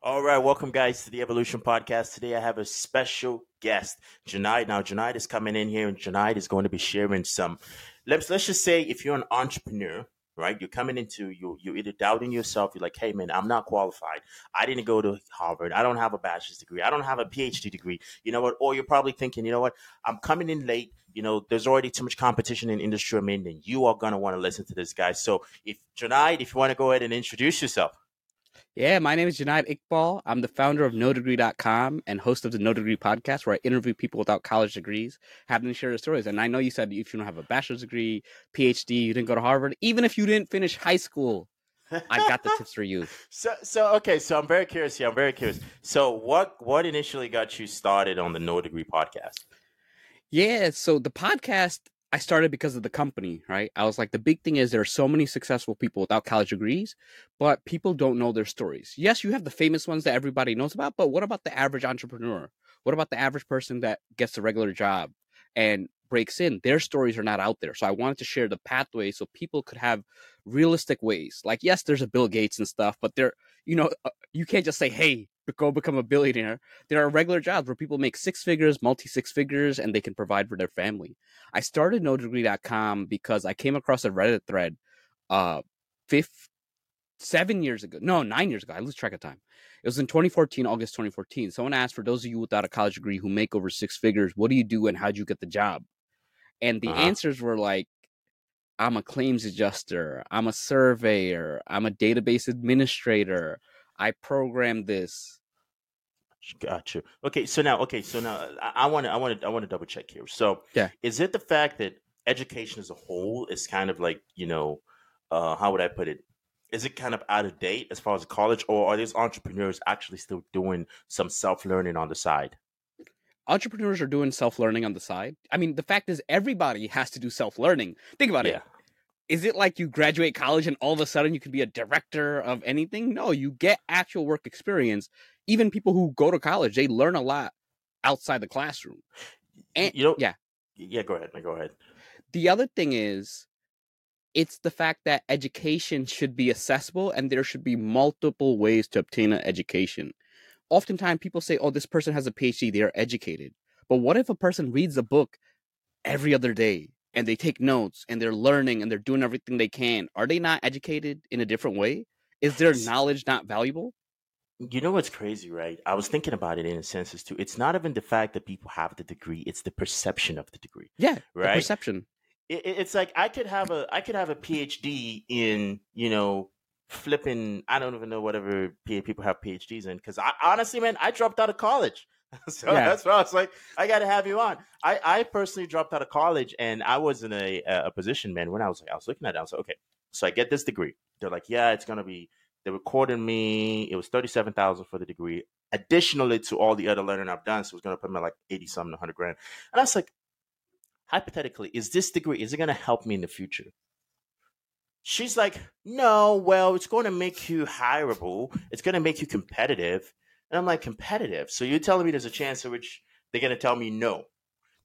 All right, welcome guys to the Evolution Podcast. Today I have a special guest, Jonaed. Now Jonaed is coming in here, and Jonaed is going to be sharing some. Let's let's just say if you're an entrepreneur, right? You're coming into you you either doubting yourself. You're like, hey man, I'm not qualified. I didn't go to Harvard. I don't have a bachelor's degree. I don't have a PhD degree. You know what? Or you're probably thinking, you know what? I'm coming in late. You know, there's already too much competition in industry I'm in, and you are gonna want to listen to this guy. So if Jonaed, if you want to go ahead and introduce yourself. Yeah, my name is Jonaed Iqbal. I'm the founder of NoDegree.com and host of the No Degree podcast, where I interview people without college degrees, having them share their stories. And I know you said if you don't have a bachelor's degree, PhD, you didn't go to Harvard, even if you didn't finish high school, I've got the tips for you. So, so okay. So I'm very curious here. I'm very curious. So, what what initially got you started on the No Degree podcast? Yeah, so the podcast I started because of the company, right? I was like, the big thing is there are so many successful people without college degrees, but people don't know their stories. Yes, you have the famous ones that everybody knows about, but what about the average entrepreneur? What about the average person that gets a regular job and breaks in? Their stories are not out there. So I wanted to share the pathway so people could have realistic ways. Like, yes, there's a Bill Gates and stuff, but there, you know, uh, you can't just say, hey, go become a billionaire. There are regular jobs where people make six figures, multi six figures, and they can provide for their family. I started NoDegree.com because I came across a Reddit thread, uh, fifth, seven years ago. No, nine years ago. I lose track of time. It was in 2014, August 2014. Someone asked for those of you without a college degree who make over six figures, what do you do and how'd you get the job? And the uh-huh. answers were like, I'm a claims adjuster, I'm a surveyor, I'm a database administrator, I program this. Got you. Okay, so now, okay, so now I want to, I want to, I want to double check here. So, yeah, is it the fact that education as a whole is kind of like, you know, uh, how would I put it? Is it kind of out of date as far as college, or are these entrepreneurs actually still doing some self learning on the side? Entrepreneurs are doing self learning on the side. I mean, the fact is, everybody has to do self learning. Think about yeah. it is it like you graduate college and all of a sudden you can be a director of anything? No, you get actual work experience even people who go to college, they learn a lot outside the classroom. And you know, yeah, yeah. Go ahead. Go ahead. The other thing is, it's the fact that education should be accessible, and there should be multiple ways to obtain an education. Oftentimes, people say, "Oh, this person has a PhD; they are educated." But what if a person reads a book every other day and they take notes and they're learning and they're doing everything they can? Are they not educated in a different way? Is their knowledge not valuable? You know what's crazy, right? I was thinking about it in a sense as too. It's not even the fact that people have the degree; it's the perception of the degree. Yeah, right. perception. It, it's like I could have a I could have a PhD in you know flipping. I don't even know whatever people have PhDs in because I honestly, man, I dropped out of college. so yeah. that's why I was like, I got to have you on. I, I personally dropped out of college and I was in a, a position, man, when I was like, I was looking at it, I was like, okay, so I get this degree. They're like, yeah, it's going to be they recorded me. It was thirty seven thousand for the degree, additionally to all the other learning I've done. So it was going to put me like eighty something, hundred grand. And I was like, hypothetically, is this degree is it going to help me in the future? She's like, no. Well, it's going to make you hireable. It's going to make you competitive. And I'm like, competitive. So you're telling me there's a chance in which they're going to tell me no,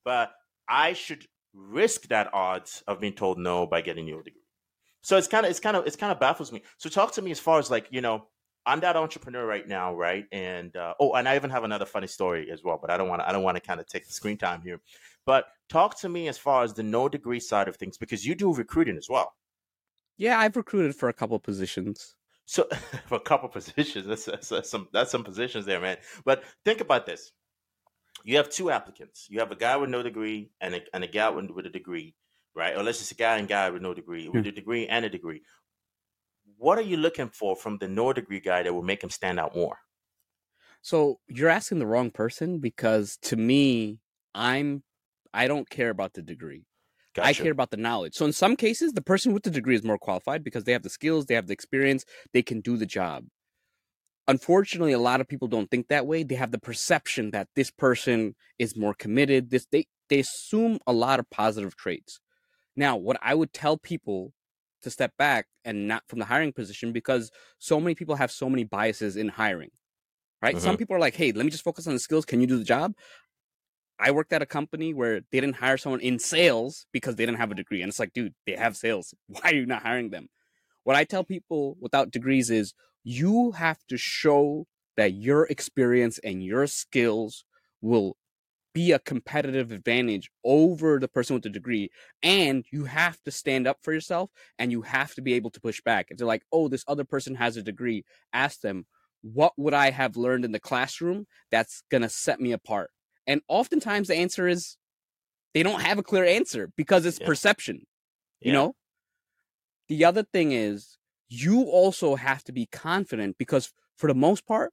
but I should risk that odds of being told no by getting your degree. So it's kind of it's kind of it's kind of baffles me. So talk to me as far as like you know I'm that entrepreneur right now, right? And uh, oh, and I even have another funny story as well, but I don't want to I don't want to kind of take the screen time here. But talk to me as far as the no degree side of things because you do recruiting as well. Yeah, I've recruited for a couple positions. So for a couple positions, that's, that's, that's some that's some positions there, man. But think about this: you have two applicants. You have a guy with no degree and a, and a gal with, with a degree right? Or let's just a guy and guy with no degree, with a degree and a degree. What are you looking for from the no degree guy that will make him stand out more? So you're asking the wrong person because to me, I'm I don't care about the degree. Gotcha. I care about the knowledge. So in some cases, the person with the degree is more qualified because they have the skills, they have the experience, they can do the job. Unfortunately, a lot of people don't think that way. They have the perception that this person is more committed. This they they assume a lot of positive traits. Now, what I would tell people to step back and not from the hiring position because so many people have so many biases in hiring, right? Mm-hmm. Some people are like, hey, let me just focus on the skills. Can you do the job? I worked at a company where they didn't hire someone in sales because they didn't have a degree. And it's like, dude, they have sales. Why are you not hiring them? What I tell people without degrees is you have to show that your experience and your skills will be a competitive advantage over the person with the degree and you have to stand up for yourself and you have to be able to push back if they're like oh this other person has a degree ask them what would i have learned in the classroom that's going to set me apart and oftentimes the answer is they don't have a clear answer because it's yeah. perception you yeah. know the other thing is you also have to be confident because for the most part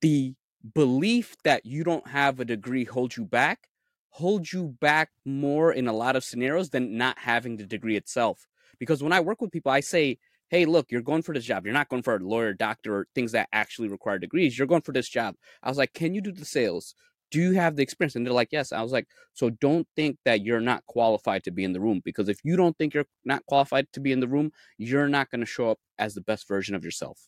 the belief that you don't have a degree holds you back holds you back more in a lot of scenarios than not having the degree itself. Because when i work with people i say hey look you're going for this job. You're not going for a lawyer doctor or things that actually require degrees. You're going for this job. I was like can you do the sales? Do you have the experience? And they're like yes. I was like so don't think that you're not qualified to be in the room because if you don't think you're not qualified to be in the room you're not going to show up as the best version of yourself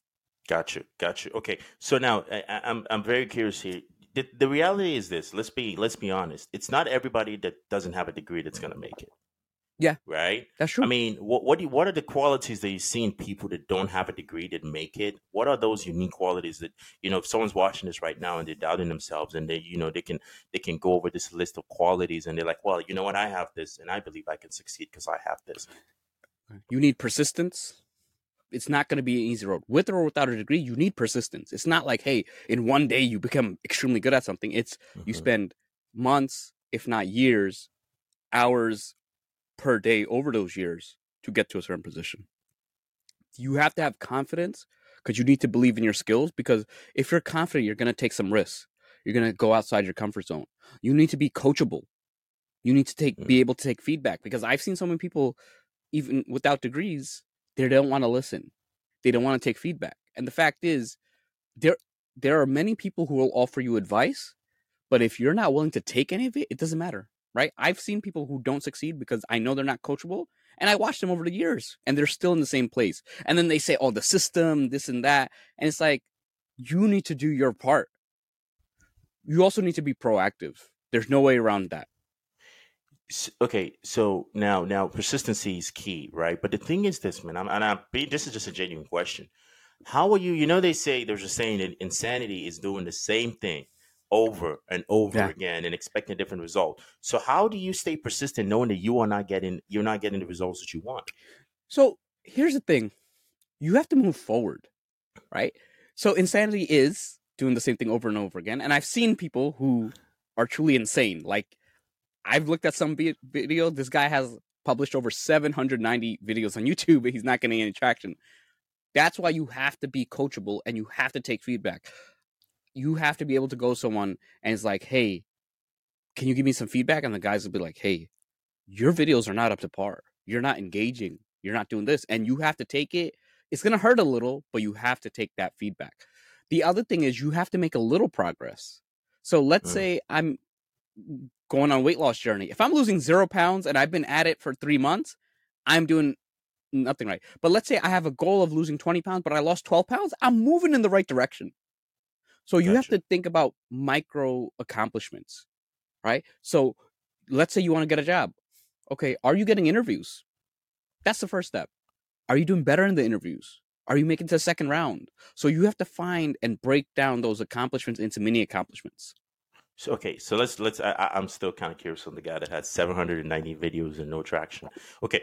Got you, got you. Okay, so now I, I'm I'm very curious here. The, the reality is this. Let's be let's be honest. It's not everybody that doesn't have a degree that's gonna make it, Yeah, right? that's true. I mean, what what do you, what are the qualities that you see in people that don't have a degree that make it? What are those unique qualities that you know? If someone's watching this right now and they're doubting themselves, and they you know they can they can go over this list of qualities, and they're like, well, you know what, I have this, and I believe I can succeed because I have this. you need persistence it's not going to be an easy road. With or without a degree, you need persistence. It's not like, hey, in one day you become extremely good at something. It's mm-hmm. you spend months, if not years, hours per day over those years to get to a certain position. You have to have confidence because you need to believe in your skills. Because if you're confident, you're going to take some risks. You're going to go outside your comfort zone. You need to be coachable. You need to take mm-hmm. be able to take feedback because I've seen so many people, even without degrees, they don't want to listen. They don't want to take feedback. And the fact is, there there are many people who will offer you advice, but if you're not willing to take any of it, it doesn't matter, right? I've seen people who don't succeed because I know they're not coachable, and I watched them over the years, and they're still in the same place. And then they say, "Oh, the system, this and that," and it's like you need to do your part. You also need to be proactive. There's no way around that okay so now now persistency is key right? But the thing is this man I'm, and I'm this is just a genuine question. How are you you know they say there's a saying that insanity is doing the same thing over and over yeah. again and expecting a different result. So how do you stay persistent knowing that you are not getting you're not getting the results that you want? So here's the thing. You have to move forward right? So insanity is doing the same thing over and over again and i've seen people who are truly insane like I've looked at some video. This guy has published over 790 videos on YouTube, but he's not getting any traction. That's why you have to be coachable and you have to take feedback. You have to be able to go to someone and it's like, hey, can you give me some feedback? And the guys will be like, hey, your videos are not up to par. You're not engaging. You're not doing this. And you have to take it. It's going to hurt a little, but you have to take that feedback. The other thing is you have to make a little progress. So let's mm. say I'm going on weight loss journey. If I'm losing zero pounds and I've been at it for three months, I'm doing nothing right. But let's say I have a goal of losing 20 pounds, but I lost 12 pounds, I'm moving in the right direction. So you gotcha. have to think about micro accomplishments, right? So let's say you want to get a job. Okay, are you getting interviews? That's the first step. Are you doing better in the interviews? Are you making to the second round? So you have to find and break down those accomplishments into mini accomplishments. So okay, so let's let's. I, I'm still kind of curious on the guy that had 790 videos and no traction. Okay,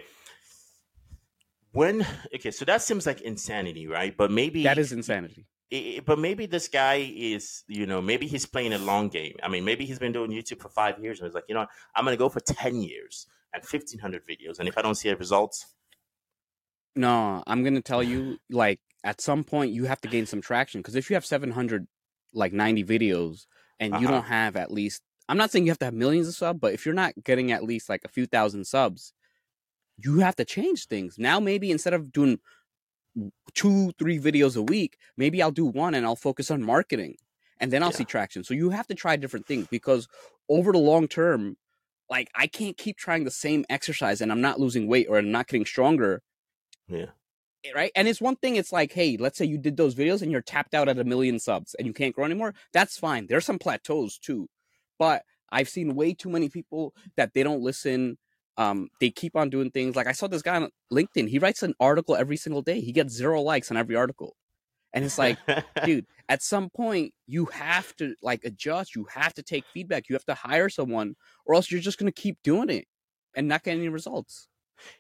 when okay, so that seems like insanity, right? But maybe that is insanity. It, but maybe this guy is, you know, maybe he's playing a long game. I mean, maybe he's been doing YouTube for five years and he's like, you know, I'm gonna go for 10 years and 1,500 videos, and if I don't see a results, no, I'm gonna tell you, like at some point you have to gain some traction because if you have 700 like 90 videos and uh-huh. you don't have at least I'm not saying you have to have millions of subs, but if you're not getting at least like a few thousand subs, you have to change things. Now maybe instead of doing two, three videos a week, maybe I'll do one and I'll focus on marketing and then I'll yeah. see traction. So you have to try different things because over the long term, like I can't keep trying the same exercise and I'm not losing weight or I'm not getting stronger. Yeah. Right? And it's one thing, it's like, hey, let's say you did those videos and you're tapped out at a million subs and you can't grow anymore. That's fine. There's some plateaus too. But I've seen way too many people that they don't listen. Um, they keep on doing things. Like I saw this guy on LinkedIn. He writes an article every single day. He gets zero likes on every article. And it's like, dude, at some point you have to like adjust, you have to take feedback, you have to hire someone, or else you're just gonna keep doing it and not get any results.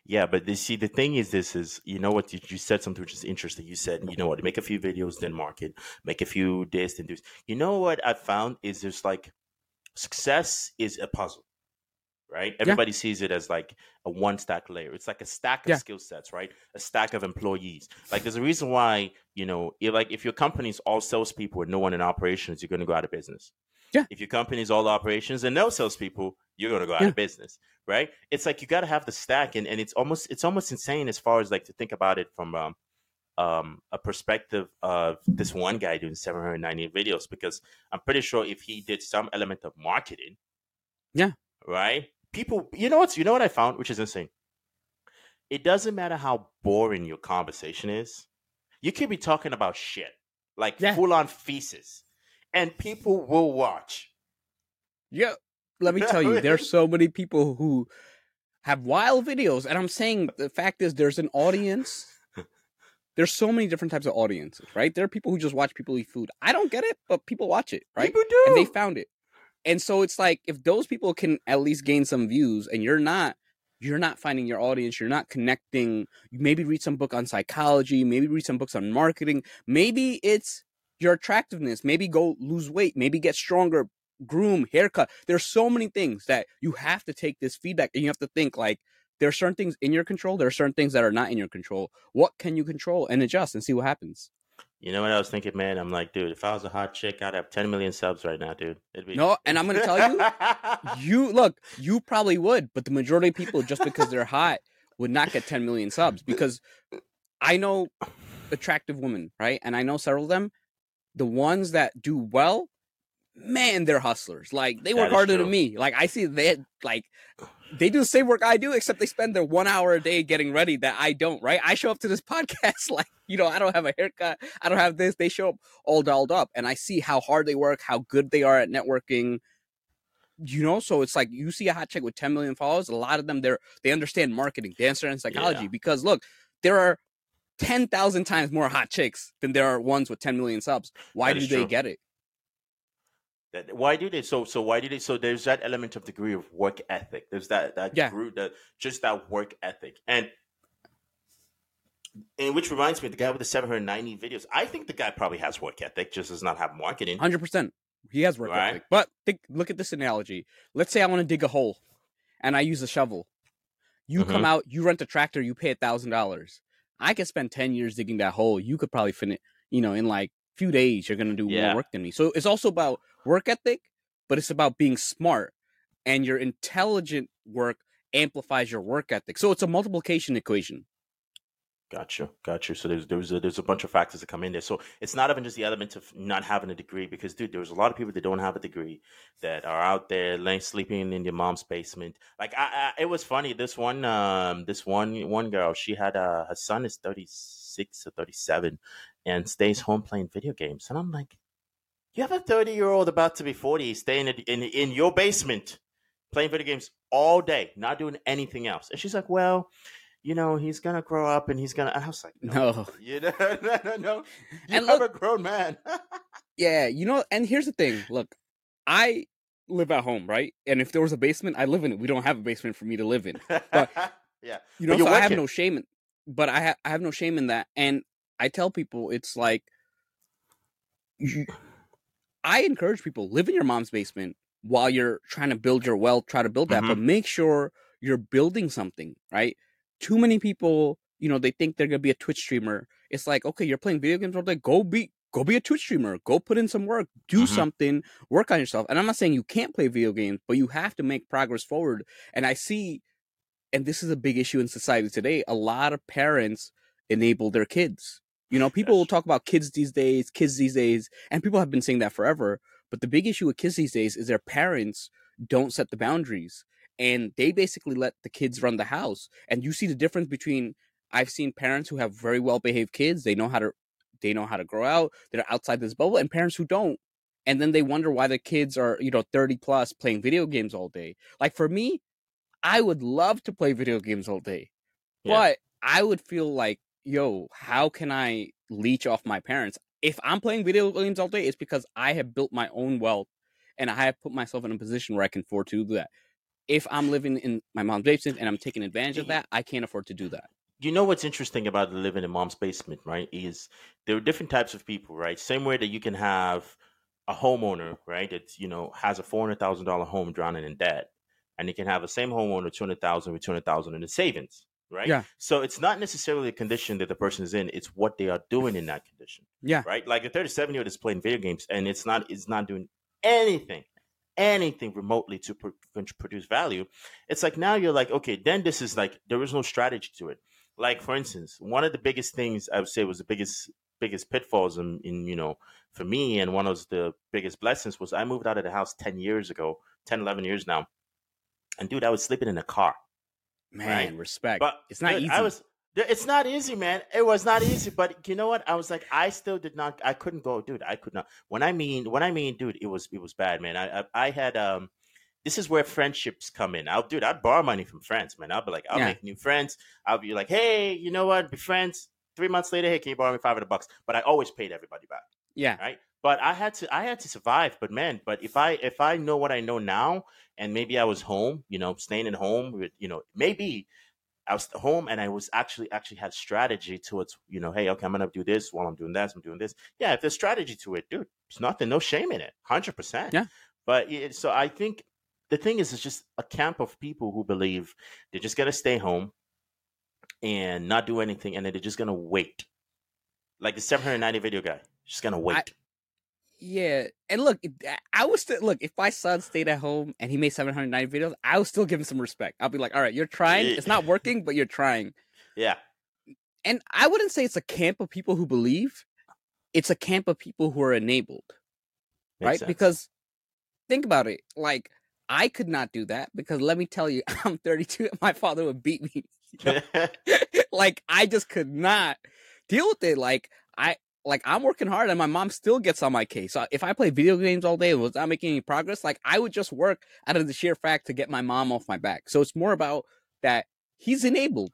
Yeah, but you see, the thing is, this is you know what you, you said something which is interesting. You said, you know what, make a few videos, then market, make a few this, then do. You know what I found is there's like success is a puzzle, right? Everybody sees it as like a one stack layer. It's like a stack of Yeah. skill sets, right? A stack of employees. Like there's a reason why you know, if, like if your company's all salespeople and no one in operations, you're going to go out of business. Yeah. If your company's all operations and no salespeople, you're going to go out Yeah. of business, right? It's like you got to have the stack, and, and it's almost it's almost insane as far as like to think about it from um, um, a perspective of this one guy doing 790 videos because I'm pretty sure if he did some element of marketing, Yeah. right? People, you know what's you know what I found, which is insane. It doesn't matter how boring your conversation is. You could be talking about shit, like Yeah. full on feces, and people will watch. Yeah. Let me tell you, there's so many people who have wild videos, and I'm saying the fact is there's an audience. There's so many different types of audiences, right? There are people who just watch people eat food. I don't get it, but people watch it, right? People do. and they found it. And so it's like if those people can at least gain some views and you're not you're not finding your audience, you're not connecting, you maybe read some book on psychology, maybe read some books on marketing, maybe it's your attractiveness, maybe go lose weight, maybe get stronger, groom, haircut. There's so many things that you have to take this feedback and you have to think like there are certain things in your control, there are certain things that are not in your control. What can you control and adjust and see what happens? You know what I was thinking, man? I'm like, dude, if I was a hot chick, I'd have 10 million subs right now, dude. It'd be No, and I'm gonna tell you, you look, you probably would, but the majority of people, just because they're hot, would not get 10 million subs because I know attractive women, right? And I know several of them. The ones that do well, man, they're hustlers. Like they work harder than me. Like I see they like they do the same work I do, except they spend their one hour a day getting ready that I don't, right? I show up to this podcast like, you know, I don't have a haircut, I don't have this. They show up all dolled up, and I see how hard they work, how good they are at networking. You know, so it's like you see a hot chick with 10 million followers. A lot of them, they're they understand marketing, they understand psychology. Yeah. Because look, there are 10,000 times more hot chicks than there are ones with 10 million subs. Why do they true. get it? That, why do they? So so why do they? So there's that element of degree of work ethic. There's that that Yeah. group that just that work ethic and. And which reminds me, the guy with the 790 videos. I think the guy probably has work ethic, just does not have marketing. Hundred percent. He has work Right. ethic. But think, look at this analogy. Let's say I want to dig a hole, and I use a shovel. You come Mhm. out, you rent a tractor, you pay a thousand dollars. I could spend ten years digging that hole. You could probably finish, you know, in like a few days. You're gonna do Yeah. more work than me. So it's also about work ethic, but it's about being smart, and your intelligent work amplifies your work ethic. So it's a multiplication equation. Got you, got you. So there's there's a, there's a bunch of factors that come in there. So it's not even just the element of not having a degree, because dude, there's a lot of people that don't have a degree that are out there laying sleeping in their mom's basement. Like I, I it was funny. This one, um, this one one girl, she had uh, her son is 36 or 37, and stays home playing video games. And I'm like, you have a 30 year old about to be 40 staying in, in in your basement playing video games all day, not doing anything else. And she's like, well you know, he's gonna grow up and he's gonna. I was like, no, No. you know, no, no, no. You And have look- a grown man. Yeah, you know, and here's the thing. Look, I live at home, right? And if there was a basement, I live in it. We don't have a basement for me to live in. yeah, You know, But so I have no shame in but I ha- I have no shame in that. And I tell people it's like you, I encourage people live in your mom's basement while you're trying to build your wealth, try to build that, mm-hmm. but make sure you're building something, right? Too many people, you know, they think they're gonna be a Twitch streamer. It's like, okay, you're playing video games all day. Go be go be a Twitch streamer. Go put in some work. Do Mhm. something. Work on yourself. And I'm not saying you can't play video games, but you have to make progress forward. And I see, and this is a big issue in society today. A lot of parents enable their kids. You know, people Yes. will talk about kids these days, kids these days, and people have been saying that forever. But the big issue with kids these days is their parents don't set the boundaries and they basically let the kids run the house. And you see the difference between I've seen parents who have very well behaved kids, they know how to they know how to grow out, they're outside this bubble, and parents who don't. And then they wonder why the kids are, you know, 30 plus playing video games all day. Like for me, I would love to play video games all day. Yeah. But I would feel like, yo, how can I leech off my parents. If I'm playing video games all day, it's because I have built my own wealth and I have put myself in a position where I can afford to do that. If I'm living in my mom's basement and I'm taking advantage of mm-hmm. that, I can't afford to do that. You know what's interesting about living in mom's basement, right? Is there are different types of people, right? Same way that you can have a homeowner, right? That you know has a four hundred thousand dollar home drowning in debt, and you can have the same homeowner two hundred thousand with two hundred thousand in the savings, right? Yeah. So it's not necessarily the condition that the person is in; it's what they are doing in that condition. Yeah. Right. Like a thirty-seven year old is playing video games, and it's not it's not doing anything, anything remotely to pr- produce value. It's like now you're like, okay, then this is like there is no strategy to it. Like for instance, one of the biggest things I would say was the biggest biggest pitfalls in, in you know for me and one of the biggest blessings was i moved out of the house 10 years ago 10 11 years now and dude i was sleeping in a car man right? respect but it's not dude, easy i was it's not easy man it was not easy but you know what i was like i still did not i couldn't go dude i could not when i mean when i mean dude it was it was bad man i i, I had um this is where friendships come in. I'll dude, I'd borrow money from friends, man. I'll be like, I'll yeah. make new friends. I'll be like, hey, you know what? Be friends three months later, hey, can you borrow me five hundred bucks? But I always paid everybody back. Yeah. Right. But I had to I had to survive. But man, but if I if I know what I know now, and maybe I was home, you know, staying at home with, you know, maybe I was home and I was actually actually had strategy towards, you know, hey, okay, I'm gonna do this while I'm doing this, I'm doing this. Yeah, if there's strategy to it, dude, there's nothing, no shame in it, hundred percent. Yeah. But it, so I think the thing is, it's just a camp of people who believe they're just gonna stay home, and not do anything, and then they're just gonna wait, like the 790 video guy, just gonna wait. I, yeah, and look, I was still look. If my son stayed at home and he made 790 videos, I would still give him some respect. I'll be like, all right, you're trying. It's not working, but you're trying. Yeah. And I wouldn't say it's a camp of people who believe. It's a camp of people who are enabled, Makes right? Sense. Because think about it. Like I could not do that because let me tell you, I'm 32. My father would beat me like I just could not deal with it. Like I like I'm working hard and my mom still gets on my case. So if I play video games all day and was not making any progress, like I would just work out of the sheer fact to get my mom off my back. So it's more about that he's enabled.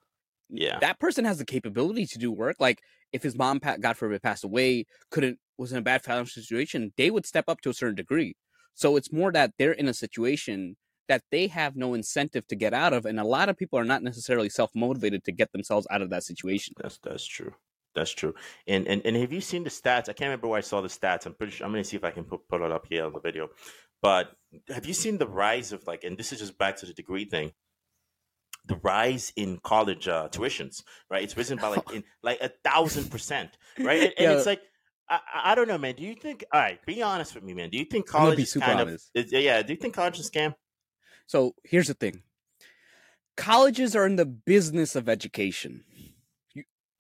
Yeah. That person has the capability to do work. Like if his mom, God forbid, passed away, couldn't was in a bad financial situation, they would step up to a certain degree. So it's more that they're in a situation that they have no incentive to get out of and a lot of people are not necessarily self-motivated to get themselves out of that situation that's that's true that's true and and, and have you seen the stats i can't remember where i saw the stats i'm pretty sure i'm going to see if i can put, put it up here on the video but have you seen the rise of like and this is just back to the degree thing the rise in college uh, tuitions right it's risen by like in like a thousand percent right and, and it's like I, I don't know, man. Do you think? All right, be honest with me, man. Do you think college is kind honest. of? Is, yeah. Do you think college is a scam? So here's the thing colleges are in the business of education.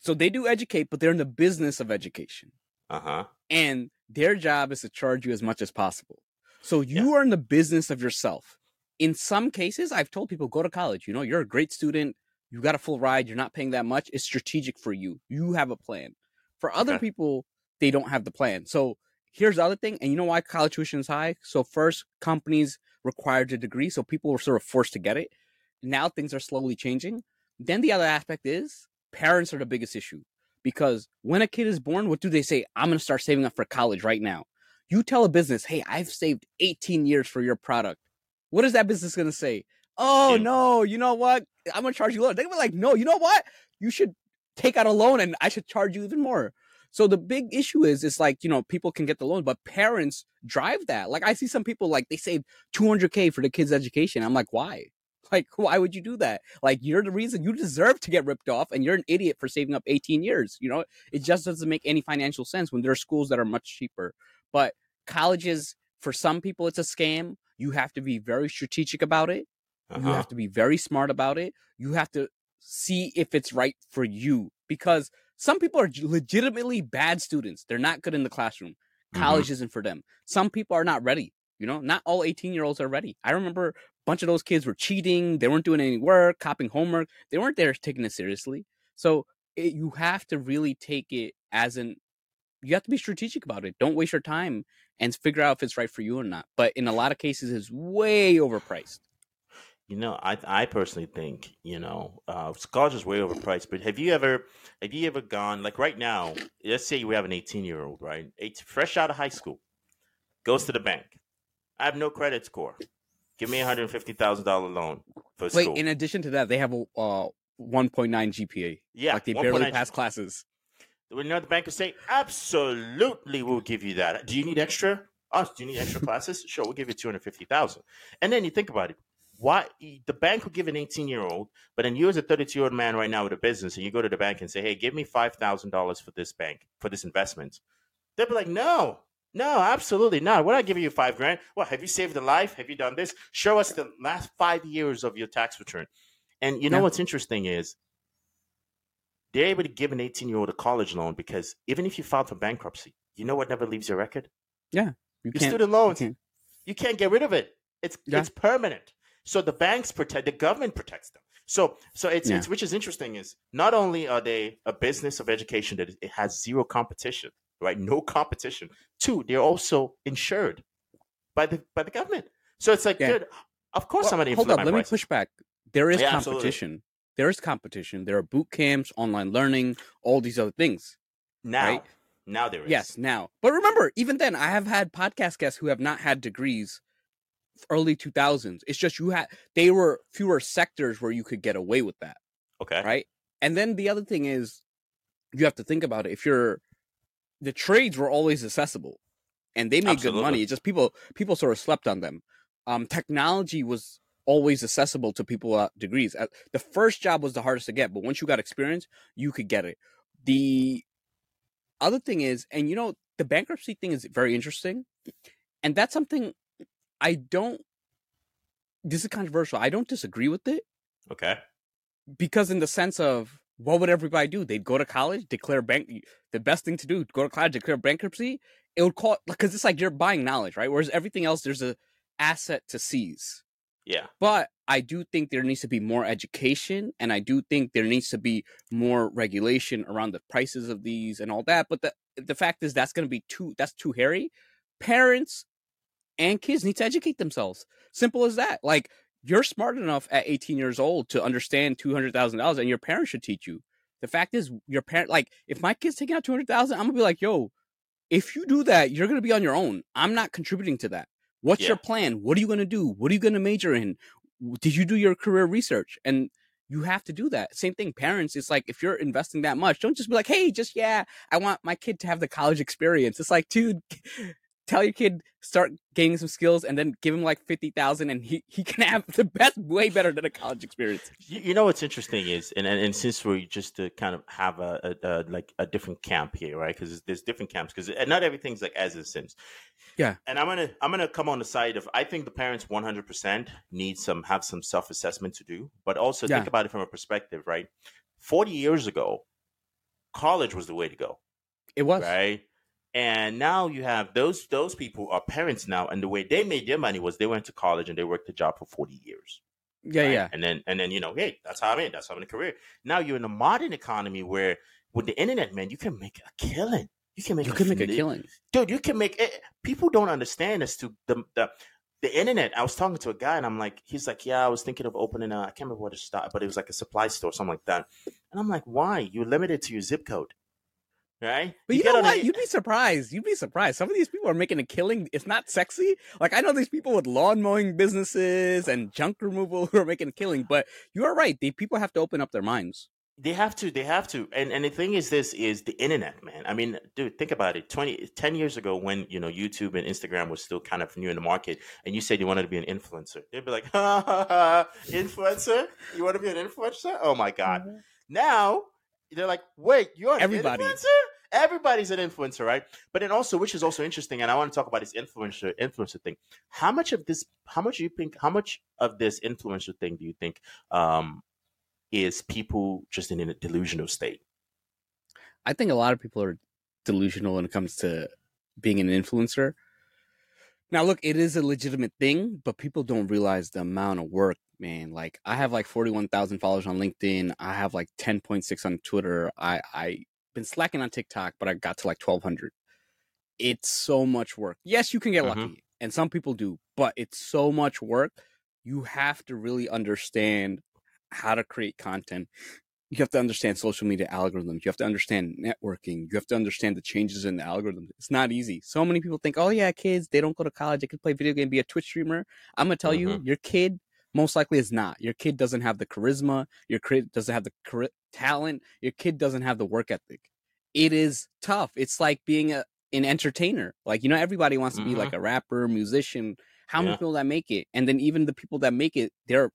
So they do educate, but they're in the business of education. Uh huh. And their job is to charge you as much as possible. So you yeah. are in the business of yourself. In some cases, I've told people go to college. You know, you're a great student. You got a full ride. You're not paying that much. It's strategic for you. You have a plan. For other okay. people, they don't have the plan. So here's the other thing. And you know why college tuition is high? So first, companies required a degree, so people were sort of forced to get it. Now things are slowly changing. Then the other aspect is parents are the biggest issue because when a kid is born, what do they say? I'm going to start saving up for college right now. You tell a business, hey, I've saved 18 years for your product. What is that business going to say? Oh, no, you know what? I'm going to charge you lower. They're going to be like, no, you know what? You should take out a loan and I should charge you even more. So the big issue is, it's like, you know, people can get the loan, but parents drive that. Like I see some people like they save 200K for the kids' education. I'm like, why? Like, why would you do that? Like, you're the reason you deserve to get ripped off, and you're an idiot for saving up 18 years. You know, it just doesn't make any financial sense when there are schools that are much cheaper. But colleges, for some people, it's a scam. You have to be very strategic about it. Uh-huh. You have to be very smart about it. You have to see if it's right for you because some people are legitimately bad students. They're not good in the classroom. Mm-hmm. College mm-hmm. isn't for them. Some people are not ready. You know, not all 18 year olds are ready. I remember bunch of those kids were cheating. They weren't doing any work, copying homework. They weren't there taking it seriously. So it, you have to really take it as an, you have to be strategic about it. Don't waste your time and figure out if it's right for you or not. But in a lot of cases, it's way overpriced. You know, I I personally think you know uh, college is way overpriced. But have you ever have you ever gone like right now? Let's say we have an eighteen year old, right, eight, fresh out of high school, goes to the bank. I have no credit score. Give me a hundred fifty thousand dollar loan for Wait, school. in addition to that, they have a uh, 1.9 GPA. yeah, like they 1.9 barely pass classes. You know, the bank will say, absolutely, we'll give you that. Do you need extra? Oh, do you need extra classes? Sure, we'll give you 250000 And then you think about it. Why the bank will give an 18 year old, but then you as a 32 year old man right now with a business, and you go to the bank and say, hey, give me $5,000 for this bank, for this investment. They'll be like, no, no, absolutely not. We're not giving you five grand. Well, have you saved a life? Have you done this? Show us the last five years of your tax return. And you know Yeah. what's interesting is they're able to give an 18 year old a college loan because even if you file for bankruptcy, you know what never leaves your record? You Your student you loans. can't- You can't get rid of it. It's Yeah. it's permanent. So the banks protect the government protects them. So so it's, Yeah. it's which is interesting is not only are they a business of education that it has zero competition, right? No competition. Two, they're also insured by the by the government. So it's like, Yeah. dude, of course Well, I'm gonna hold up, let me push back. There is Yeah, absolutely. competition. There is competition. There are boot camps, online learning, all these other things. now. right? Now there is. Yes, now. But remember, even then, I have had podcast guests who have not had degrees early 2000s. It's just you had they were fewer sectors where you could get away with that, Okay. right? And then the other thing is you have to think about it. If you're the trades were always accessible and they made good money. It's just people people sort of slept on them. Um technology was always accessible to people without degrees. Uh, The first job was the hardest to get, but once you got experience, you could get it. The other thing is, and you know, the bankruptcy thing is very interesting. And that's something I don't this is controversial. I don't disagree with it Okay. because in the sense of what would everybody do? They'd go to college, declare bank. The best thing to do, go to college, declare bankruptcy. It would call because it's like you're buying knowledge, right? Whereas everything else, there's a asset to seize. Yeah. But I do think there needs to be more education, and I do think there needs to be more regulation around the prices of these and all that. But the the fact is, that's going to be too that's too hairy. Parents and kids need to educate themselves. Simple as that. Like you're smart enough at 18 years old to understand two hundred thousand dollars, and your parents should teach you. The fact is, your parent like if my kid's taking out two hundred thousand, I'm gonna be like, yo, if you do that, you're gonna be on your own. I'm not contributing to that. What's Yeah. your plan? What are you gonna do? What are you gonna major in? Did you do your career research? And you have to do that. Same thing, parents. It's like if you're investing that much, don't just be like, hey, just yeah, I want my kid to have the college experience. It's like, dude, tell your kid start gaining some skills and then give him like fifty thousand and he, he can have the best way better than a college experience. You, you know what's interesting is, and, and and since we're just to kind of have a, a, a like a different camp here, right? Because there's different camps. Because not everything's like as it seems. Yeah. And I'm gonna I'm gonna come on the side of I think the parents 100 percent need some have some self assessment to do, but also Yeah. think about it from a perspective, right? 40 years ago, college was the way to go, It was. right? And now you have those those people are parents now, and the way they made their money was they went to college and they worked a job for 40 years. Yeah, right? yeah. And then and then you know, hey, that's how I'm in. That's how I'm in a career. Now you're in a modern economy where with the internet, man, you can make a killing. You can make You a can make a killing. dude. You can make it. People don't understand as to the the. The internet. I was talking to a guy, and I'm like, he's like, yeah, I was thinking of opening a. I can't remember what it started, but it was like a supply store, something like that. And I'm like, why? You're limited to your zip code, right? But you, get know what? You'd be surprised. You'd be surprised. Some of these people are making a killing. It's not sexy. Like I know these people with lawn mowing businesses and junk removal who are making a killing. But you are right. The people have to open up their minds. They have to. They have to. And and the thing is, this is the internet, man. I mean, dude, think about it. 20, 10 years ago, when you know YouTube and Instagram was still kind of new in the market, and you said you wanted to be an influencer, they'd be like, ha, ha, ha, "Influencer? You want to be an influencer? Oh my god!" Mm-hmm. Now they're like, "Wait, you're an Everybody. influencer? Everybody's an influencer, right?" But then also, which is also interesting, and I want to talk about this influencer influencer thing. How much of this? How much you think? How much of this influencer thing do you think? Um, is people just in a delusional state. I think a lot of people are delusional when it comes to being an influencer. Now, look, it is a legitimate thing, but people don't realize the amount of work, man. Like, I have like 41,000 followers on LinkedIn. I have like 10.6 on Twitter. I, I been slacking on TikTok, but I got to like 1,200. It's so much work. Yes, you can get Mhm. lucky, and some people do, but it's so much work. you have to really understand how to create content. You have to understand social media algorithms. You have to understand networking. You have to understand the changes in the algorithms. It's not easy. So many people think, oh, yeah, kids, they don't go to college. They can play video game, be a Twitch streamer. I'm going to tell mm-hmm. you, your kid most likely is not. Your kid doesn't have the charisma. Your kid doesn't have the talent. Your kid doesn't have the work ethic. It is tough. It's like being a, an entertainer. Like, you know, everybody wants to be mm-hmm. like a rapper, musician. How many people that make it? And then even the people that make it, they're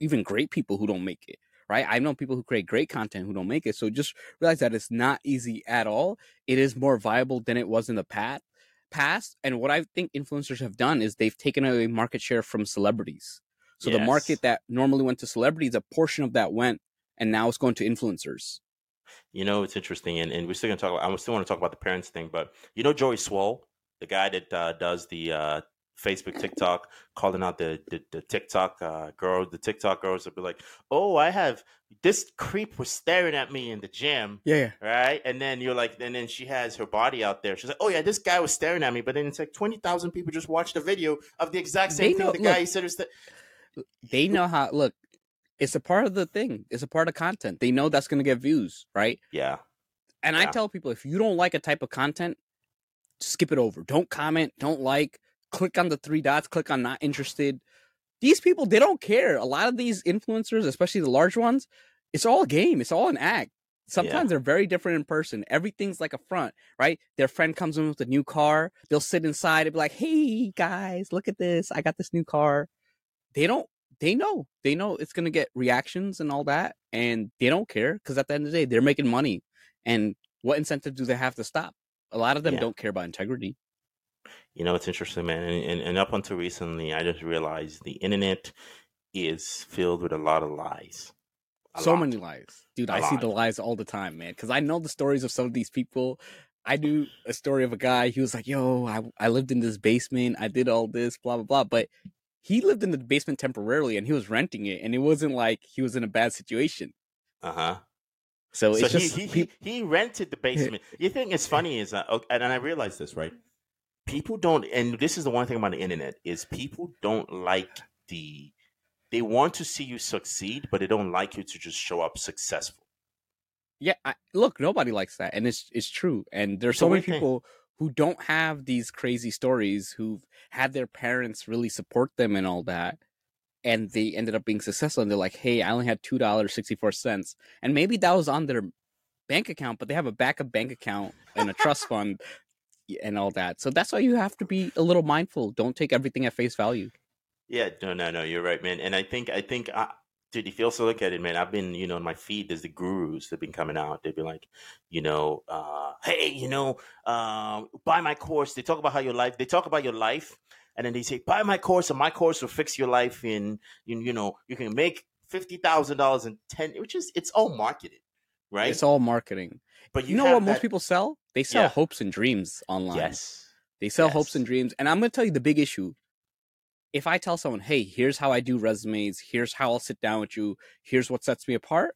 even great people who don't make it right? I know people who create great content who don't make it. So just realize that it's not easy at all. It is more viable than it was in the past. Past and what I think influencers have done is they've taken away market share from celebrities. So yes. the market that normally went to celebrities, a portion of that went, and now it's going to influencers. You know, it's interesting, and, and we're still going to talk. About, I still want to talk about the parents thing, but you know, Joey Swoll, the guy that uh, does the uh, Facebook, TikTok, calling out the the, the TikTok uh, girl, the TikTok girls would be like, "Oh, I have this creep was staring at me in the gym." Yeah, right. And then you're like, and then she has her body out there. She's like, "Oh yeah, this guy was staring at me," but then it's like twenty thousand people just watched a video of the exact same they thing. Know, the guy look, said was that. They know how. Look, it's a part of the thing. It's a part of content. They know that's going to get views, right? Yeah. And yeah. I tell people if you don't like a type of content, skip it over. Don't comment. Don't like click on the three dots, click on not interested. These people, they don't care. A lot of these influencers, especially the large ones, it's all a game. It's all an act. Sometimes yeah. they're very different in person. Everything's like a front, right? Their friend comes in with a new car. They'll sit inside and be like, "Hey guys, look at this! I got this new car." They don't. They know. They know it's gonna get reactions and all that, and they don't care because at the end of the day, they're making money. And what incentive do they have to stop? A lot of them yeah. don't care about integrity. You know, it's interesting, man. And, and, and up until recently, I just realized the internet is filled with a lot of lies. A so lot. many lies. Dude, a I lot. see the lies all the time, man. Because I know the stories of some of these people. I knew a story of a guy. He was like, yo, I, I lived in this basement. I did all this, blah, blah, blah. But he lived in the basement temporarily and he was renting it. And it wasn't like he was in a bad situation. Uh huh. So, so it's he, just he, he, he, rented the basement. you think it's funny is that, and I realized this right people don't and this is the one thing about the internet is people don't like the they want to see you succeed but they don't like you to just show up successful yeah I, look nobody likes that and it's it's true and there's so, so many people who don't have these crazy stories who've had their parents really support them and all that and they ended up being successful and they're like hey i only had two dollars 64 cents and maybe that was on their bank account but they have a backup bank account and a trust fund and all that. So that's why you have to be a little mindful. Don't take everything at face value. Yeah, no, no, no. You're right, man. And I think, I think, uh, dude, if you also look at it, man, I've been, you know, in my feed, there's the gurus that have been coming out. They've been like, you know, uh, hey, you know, uh, buy my course. They talk about how your life. They talk about your life, and then they say, buy my course, and my course will fix your life. In, you, you know, you can make fifty thousand dollars in ten, which is it's all marketed, right? It's all marketing. But you, you know what that... most people sell? They sell yeah. hopes and dreams online. Yes. They sell yes. hopes and dreams. And I'm going to tell you the big issue. If I tell someone, hey, here's how I do resumes, here's how I'll sit down with you, here's what sets me apart,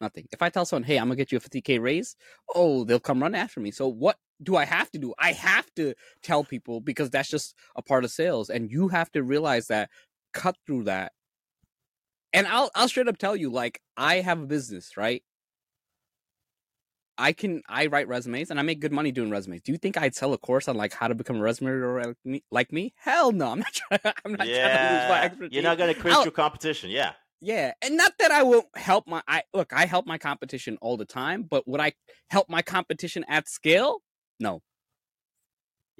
nothing. If I tell someone, hey, I'm to get you a 50K raise, oh, they'll come run after me. So what do I have to do? I have to tell people because that's just a part of sales. And you have to realize that, cut through that. And I'll I'll straight up tell you, like, I have a business, right? I can I write resumes and I make good money doing resumes. Do you think I'd sell a course on like how to become a resume writer like me? Hell no, I'm not trying. I'm not yeah. trying to lose my expertise. You're not going to create I'll, your competition. Yeah. Yeah, and not that I won't help my. I look, I help my competition all the time, but would I help my competition at scale? No.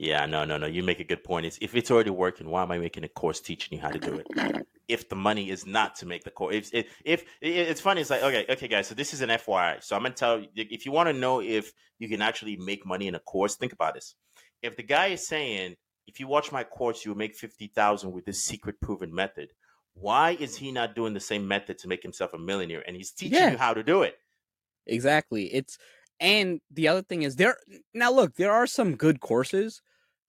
Yeah, no, no, no. You make a good point. It's, if it's already working, why am I making a course teaching you how to do it? if the money is not to make the course, if, if, if it's funny, it's like okay, okay, guys. So this is an FYI. So I'm gonna tell you if you want to know if you can actually make money in a course, think about this. If the guy is saying, if you watch my course, you'll make fifty thousand with this secret proven method. Why is he not doing the same method to make himself a millionaire? And he's teaching yeah. you how to do it. Exactly. It's and the other thing is there now. Look, there are some good courses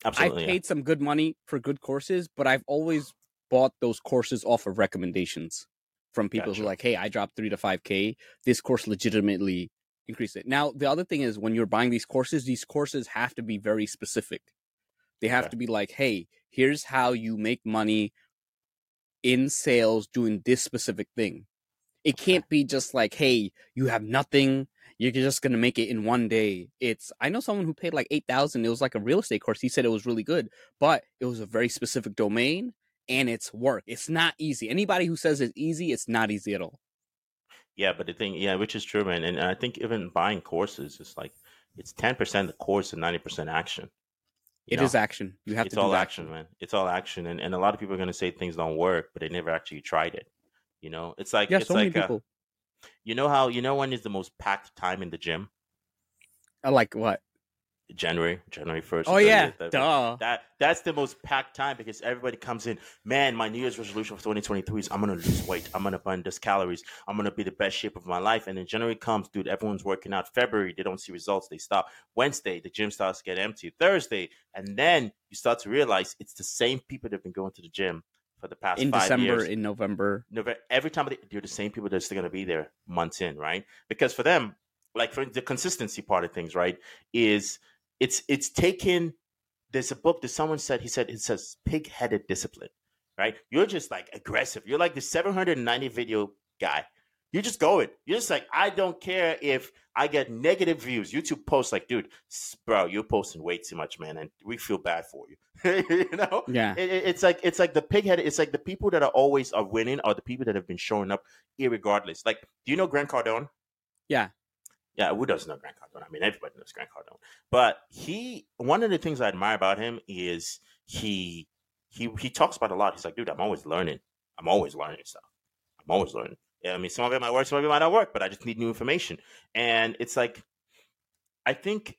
Absolutely, I've paid yeah. some good money for good courses, but I've always bought those courses off of recommendations from people gotcha. who are like, hey, I dropped three to five K. This course legitimately increased it. Now, the other thing is when you're buying these courses, these courses have to be very specific. They have okay. to be like, hey, here's how you make money in sales doing this specific thing. It can't be just like, hey, you have nothing. You're just gonna make it in one day. It's I know someone who paid like eight thousand. It was like a real estate course. He said it was really good, but it was a very specific domain and it's work. It's not easy. Anybody who says it's easy, it's not easy at all. Yeah, but the thing, yeah, which is true, man. And I think even buying courses is like it's ten percent the course and ninety percent action. You it know? is action. You have it's to. It's all action, man. It's all action, and and a lot of people are gonna say things don't work, but they never actually tried it. You know, it's like yeah, it's so like many uh, people. You know how you know when is the most packed time in the gym? I like what January, January first. Oh yeah, duh. That that's the most packed time because everybody comes in. Man, my New Year's resolution for 2023 is I'm gonna lose weight. I'm gonna burn this calories. I'm gonna be the best shape of my life. And then January comes, dude. Everyone's working out. February, they don't see results. They stop. Wednesday, the gym starts to get empty. Thursday, and then you start to realize it's the same people that have been going to the gym for the past in December, years. in November. November. Every time they, they're the same people that's still gonna be there months in, right? Because for them, like for the consistency part of things, right, is it's it's taken there's a book that someone said he said it says pig-headed discipline right you're just like aggressive you're like the 790 video guy you're just going you're just like i don't care if i get negative views youtube posts like dude bro you're posting way too much man and we feel bad for you you know yeah it, it's like it's like the pig-headed it's like the people that are always are winning are the people that have been showing up irregardless like do you know grant cardone yeah yeah, who doesn't know Grant Cardone? I mean, everybody knows Grant Cardone. But he, one of the things I admire about him is he, he, he talks about a lot. He's like, dude, I'm always learning. I'm always learning stuff. I'm always learning. I mean, some of it might work, some of it might not work, but I just need new information. And it's like, I think,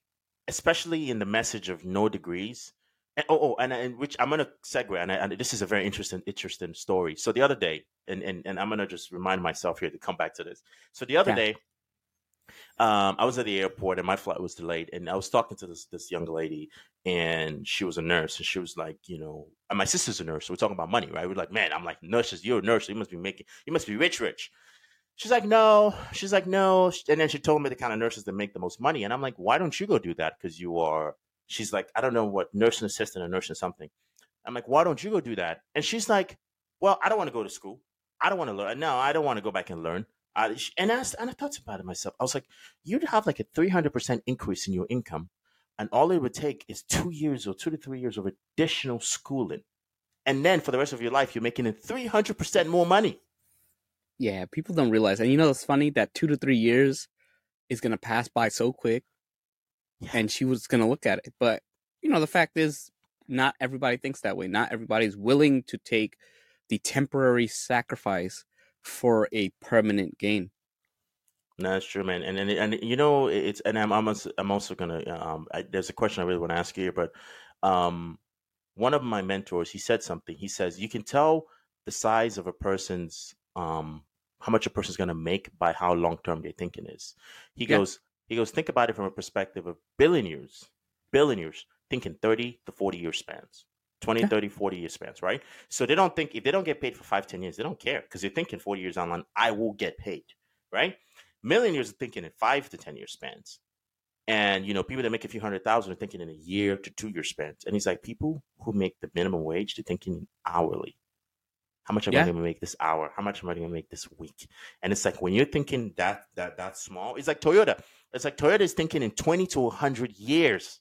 especially in the message of no degrees. And, oh, oh, and, and which I'm gonna segue, and, I, and this is a very interesting, interesting story. So the other day, and and, and I'm gonna just remind myself here to come back to this. So the other yeah. day, um, I was at the airport and my flight was delayed, and I was talking to this this young lady, and she was a nurse, and she was like, you know, my sister's a nurse, so we're talking about money, right? We're like, man, I'm like, nurses, you're a nurse, so you must be making, you must be rich, rich. She's like, no. She's like, no. And then she told me the kind of nurses that make the most money, and I'm like, why don't you go do that? Because you are. She's like, I don't know what nursing assistant or nursing something. I'm like, why don't you go do that? And she's like, well, I don't want to go to school. I don't want to learn. No, I don't want to go back and learn. I, and I, and I thought about it myself. I was like, you'd have like a 300% increase in your income. And all it would take is two years or two to three years of additional schooling. And then for the rest of your life, you're making it 300% more money. Yeah, people don't realize. And you know, it's funny that two to three years is going to pass by so quick. Yeah. And she was going to look at it. But, you know, the fact is, not everybody thinks that way. Not everybody's willing to take the temporary sacrifice for a permanent gain. No, that's true, man. And and and you know, it's and I'm I'm also, I'm also gonna um. I, there's a question I really want to ask you, here, but um, one of my mentors he said something. He says you can tell the size of a person's um how much a person's gonna make by how long term their thinking is. He yeah. goes he goes think about it from a perspective of billionaires, billionaires thinking thirty to forty year spans. 20, 30, 40 year spans, right? So they don't think if they don't get paid for five, 10 years, they don't care because they're thinking 40 years online, I will get paid, right? Millionaires are thinking in five to 10 year spans. And, you know, people that make a few hundred thousand are thinking in a year to two year spans. And he's like, people who make the minimum wage, they're thinking hourly. How much am yeah. I going to make this hour? How much am I going to make this week? And it's like when you're thinking that that that small, it's like Toyota. It's like Toyota is thinking in 20 to 100 years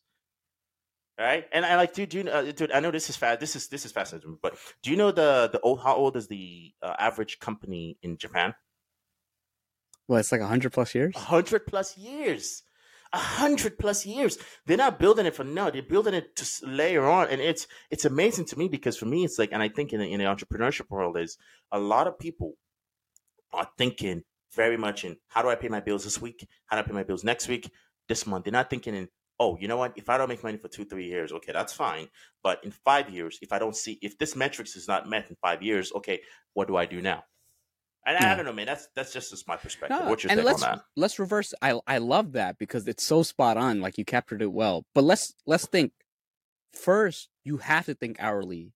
right? And I like, dude, dude, uh, dude, I know this is fast. This is this is fascinating, but do you know the the old? How old is the uh, average company in Japan? Well, it's like hundred plus years. hundred plus years. A hundred plus years. They're not building it for now. They're building it to layer on, and it's it's amazing to me because for me, it's like, and I think in the, in the entrepreneurship world is a lot of people are thinking very much in how do I pay my bills this week? How do I pay my bills next week? This month. They're not thinking in oh, you know what? If I don't make money for two, three years, okay, that's fine. But in five years, if I don't see, if this metrics is not met in five years, okay, what do I do now? And yeah. I don't know, man. That's that's just, just my perspective. No, What's your and let's, on that? Let's reverse. I I love that because it's so spot on. Like you captured it well. But let's let's think. First, you have to think hourly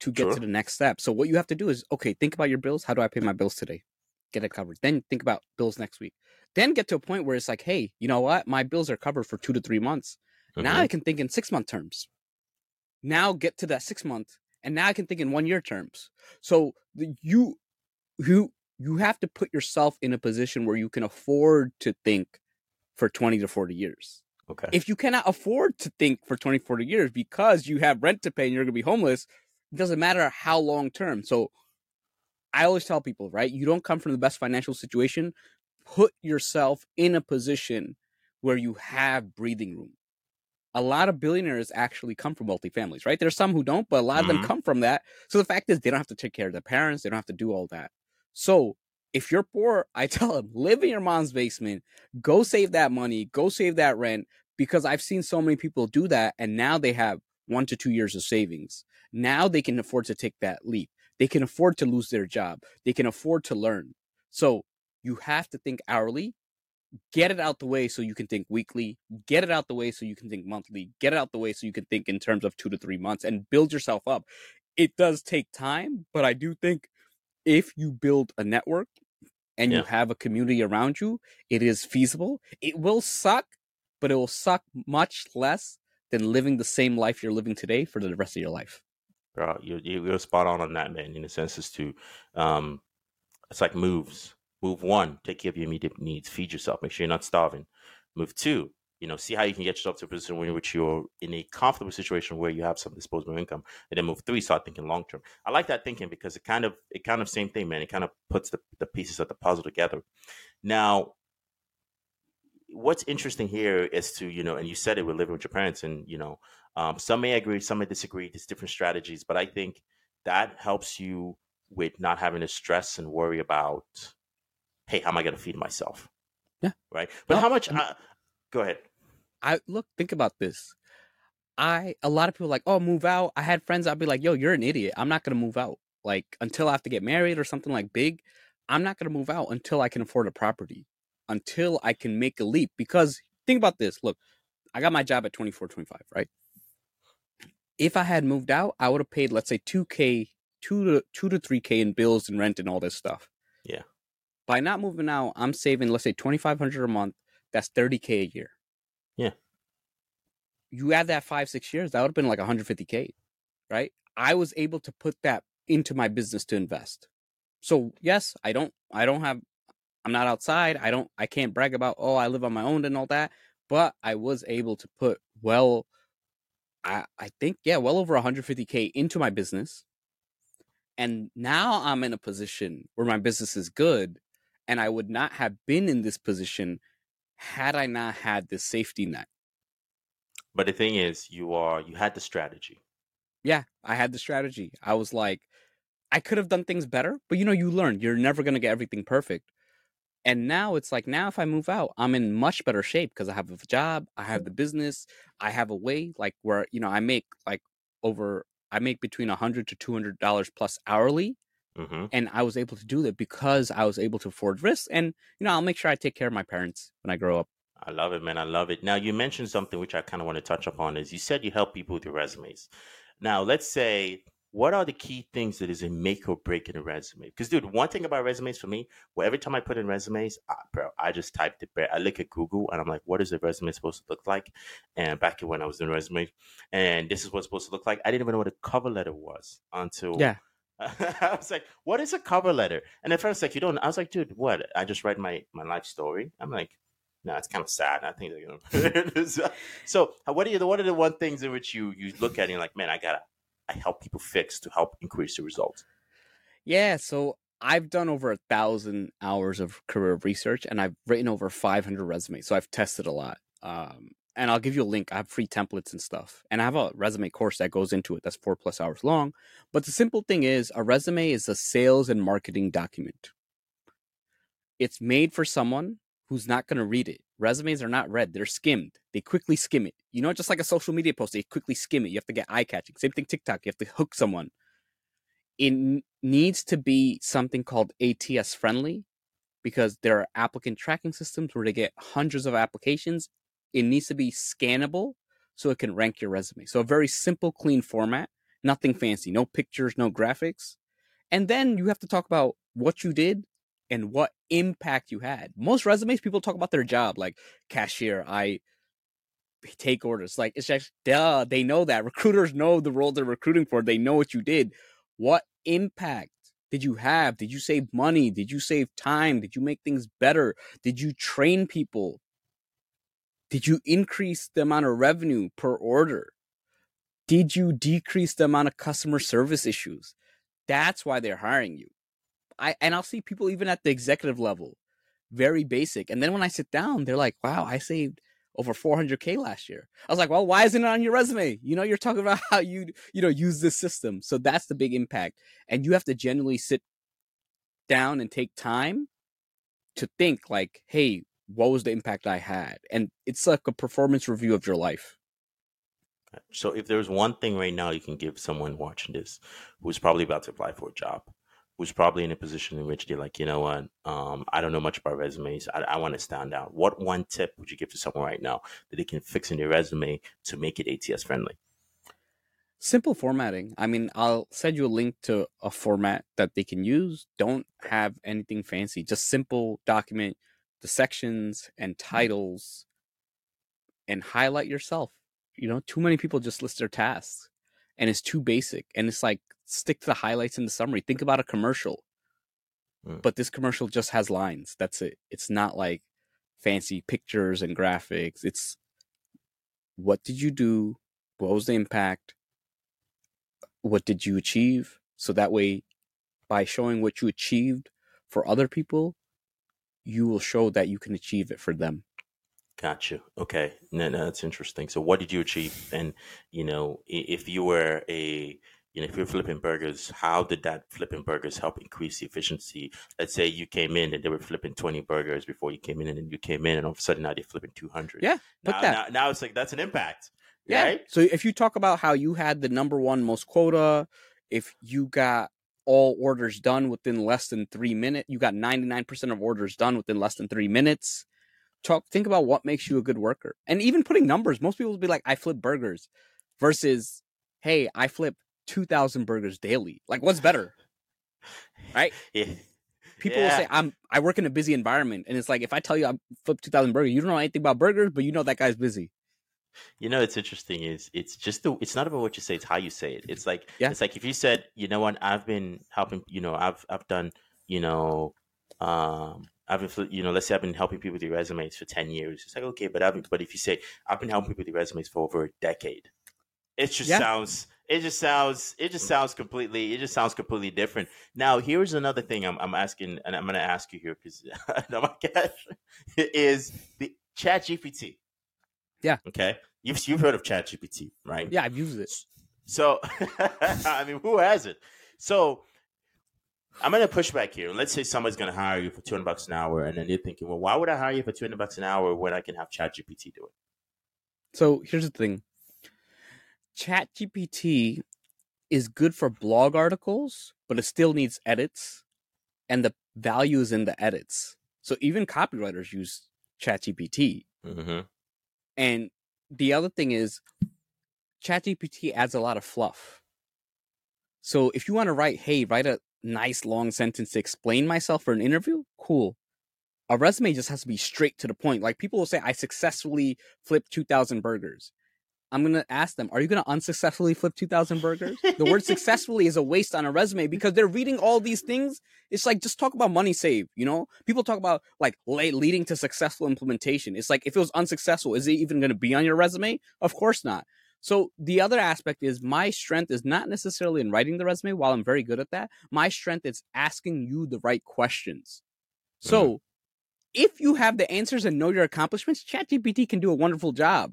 to get sure. to the next step. So what you have to do is okay. Think about your bills. How do I pay my bills today? Get it covered. Then think about bills next week. Then get to a point where it's like, hey, you know what? My bills are covered for two to three months. Mm-hmm. Now I can think in six month terms. Now get to that six month and now I can think in one year terms. So the, you you you have to put yourself in a position where you can afford to think for 20 to 40 years. Okay. If you cannot afford to think for 20, 40 years because you have rent to pay and you're going to be homeless, it doesn't matter how long term. So I always tell people, right? You don't come from the best financial situation. Put yourself in a position where you have breathing room. A lot of billionaires actually come from wealthy families, right? There's some who don't, but a lot of them Mhm. come from that. So the fact is, they don't have to take care of their parents. They don't have to do all that. So if you're poor, I tell them, live in your mom's basement, go save that money, go save that rent, because I've seen so many people do that. And now they have one to two years of savings. Now they can afford to take that leap. They can afford to lose their job. They can afford to learn. So you have to think hourly. Get it out the way so you can think weekly. Get it out the way so you can think monthly. Get it out the way so you can think in terms of two to three months and build yourself up. It does take time, but I do think if you build a network and Yeah. you have a community around you, it is feasible. It will suck, but it will suck much less than living the same life you're living today for the rest of your life. Bro, you you- you're spot on on that, man. In a sense as to, um, it's like moves. Move one, take care of your immediate needs, feed yourself, make sure you're not starving. Move two, you know, see how you can get yourself to a position in which you're in a comfortable situation where you have some disposable income. And then move three, start thinking long term. I like that thinking because it kind of it kind of same thing, man. It kind of puts the, the pieces of the puzzle together. Now, what's interesting here is to you know and you said it we're living with your parents and you know um, some may agree some may disagree there's different strategies but i think that helps you with not having to stress and worry about hey how am i going to feed myself Yeah. right but No, how much and- uh, go ahead I look, think about this. I a lot of people are like, oh, move out. I had friends. I'd be like, yo, you're an idiot. I'm not gonna move out. Like until I have to get married or something like big. I'm not gonna move out until I can afford a property, until I can make a leap. Because think about this. Look, I got my job at 24, 25, right? If I had moved out, I would have paid, let's say, two k, two to two to three k in bills and rent and all this stuff. Yeah. By not moving out, I'm saving, let's say, 2,500 a month. That's 30k a year Yeah. you add that five six years that would have been like 150k right i was able to put that into my business to invest so yes i don't i don't have i'm not outside i don't i can't brag about oh i live on my own and all that but i was able to put well i i think yeah well over 150k into my business and now i'm in a position where my business is good and i would not have been in this position had i not had this safety net but the thing is you are you had the strategy yeah, I had the strategy. I was like, I could have done things better, but you know, you learn. You're never going to get everything perfect. And now it's like, now if I move out, I'm in much better shape because I have a job, I have the business, I have a way like where, you know, I make like over, I make between a hundred to two hundred dollars plus hourly. hmm And I was able to do that because I was able to afford risks. And, you know, I'll make sure I take care of my parents when I grow up. I love it, man. I love it. Now you mentioned something which I kind of want to touch upon is you said you help people with your resumes. Now let's say what are the key things that is a make or break in a resume? Because dude, one thing about resumes for me, well, every time I put in resumes, I, bro, I just typed it. Bro. I look at Google and I'm like, what is a resume supposed to look like? And back when I was doing resumes, and this is what's supposed to look like. I didn't even know what a cover letter was until Yeah. I was like, what is a cover letter? And at first, like, you don't. I was like, dude, what? I just write my my life story. I'm like, no, it's kind of sad. I think they're gonna. so, so, what are you? What are the one things in which you you look at and you're like, man, I gotta, I help people fix to help increase the results. Yeah, so I've done over a thousand hours of career research, and I've written over 500 resumes. So I've tested a lot. Um, and I'll give you a link. I have free templates and stuff, and I have a resume course that goes into it. That's four plus hours long. But the simple thing is, a resume is a sales and marketing document. It's made for someone who's not going to read it. Resumes are not read; they're skimmed. They quickly skim it. You know, just like a social media post, they quickly skim it. You have to get eye catching. Same thing, TikTok. You have to hook someone it needs to be something called ATS friendly because there are applicant tracking systems where they get hundreds of applications. It needs to be scannable so it can rank your resume. So a very simple, clean format, nothing fancy, no pictures, no graphics. And then you have to talk about what you did and what impact you had. Most resumes, people talk about their job, like cashier. I take orders. Like it's just duh, they know that. Recruiters know the role they're recruiting for. They know what you did. What impact did you have? Did you save money? Did you save time? Did you make things better? Did you train people? Did you increase the amount of revenue per order? Did you decrease the amount of customer service issues? That's why they're hiring you. I and I'll see people even at the executive level, very basic. And then when I sit down, they're like, "Wow, I saved over 400k last year." I was like, "Well, why isn't it on your resume? You know, you're talking about how you you know use this system." So that's the big impact, and you have to genuinely sit down and take time to think like, "Hey, what was the impact I had?" And it's like a performance review of your life. So if there's one thing right now you can give someone watching this who's probably about to apply for a job, who's probably in a position in which they're like, you know what, um, I don't know much about resumes. I, I want to stand out. What one tip would you give to someone right now that they can fix in their resume to make it ATS friendly? Simple formatting. I mean, I'll send you a link to a format that they can use. Don't have anything fancy. Just simple document the sections and titles and highlight yourself you know, too many people just list their tasks and it's too basic. And it's like stick to the highlights in the summary. Think about a commercial. Mm. But this commercial just has lines. That's it. It's not like fancy pictures and graphics. It's what did you do? What was the impact? What did you achieve? So that way, by showing what you achieved for other people, you will show that you can achieve it for them. Gotcha. Okay. No, no, that's interesting. So, what did you achieve? And you know, if you were a you know, if you're flipping burgers, how did that flipping burgers help increase the efficiency? Let's say you came in and they were flipping 20 burgers before you came in, and then you came in and all of a sudden now they're flipping 200. Yeah. Now, now, now, it's like that's an impact. Yeah. Right? So if you talk about how you had the number one most quota, if you got all orders done within less than three minutes, you got 99% of orders done within less than three minutes talk think about what makes you a good worker and even putting numbers most people will be like i flip burgers versus hey i flip 2000 burgers daily like what's better right yeah. people yeah. will say i'm i work in a busy environment and it's like if i tell you i flip 2000 burgers you don't know anything about burgers but you know that guy's busy you know it's interesting is it's just the it's not about what you say it's how you say it it's like yeah. it's like if you said you know what i've been helping you know i've i've done you know um I've been, you know, let's say I've been helping people with their resumes for 10 years. It's like, okay, but I've been, but if you say I've been helping people with their resumes for over a decade, it just yeah. sounds, it just sounds, it just sounds completely, it just sounds completely different. Now, here's another thing I'm, I'm asking, and I'm going to ask you here because, oh my gosh, is the Chat GPT. Yeah. Okay. You've, you've heard of Chat GPT, right? Yeah, I've used it. So, I mean, who has it? So, I'm gonna push back here. Let's say somebody's gonna hire you for 200 bucks an hour, and then they're thinking, well, why would I hire you for 200 bucks an hour when I can have Chat GPT do it? So here's the thing: ChatGPT is good for blog articles, but it still needs edits, and the value is in the edits. So even copywriters use ChatGPT. Mm-hmm. And the other thing is, ChatGPT adds a lot of fluff. So if you want to write, hey, write a nice long sentence to explain myself for an interview, cool. A resume just has to be straight to the point. Like people will say, I successfully flipped 2,000 burgers. I'm going to ask them, are you going to unsuccessfully flip 2,000 burgers? the word successfully is a waste on a resume because they're reading all these things. It's like, just talk about money save, you know? People talk about like leading to successful implementation. It's like, if it was unsuccessful, is it even going to be on your resume? Of course not. So the other aspect is my strength is not necessarily in writing the resume, while I'm very good at that. My strength is asking you the right questions. So mm-hmm. if you have the answers and know your accomplishments, ChatGPT can do a wonderful job.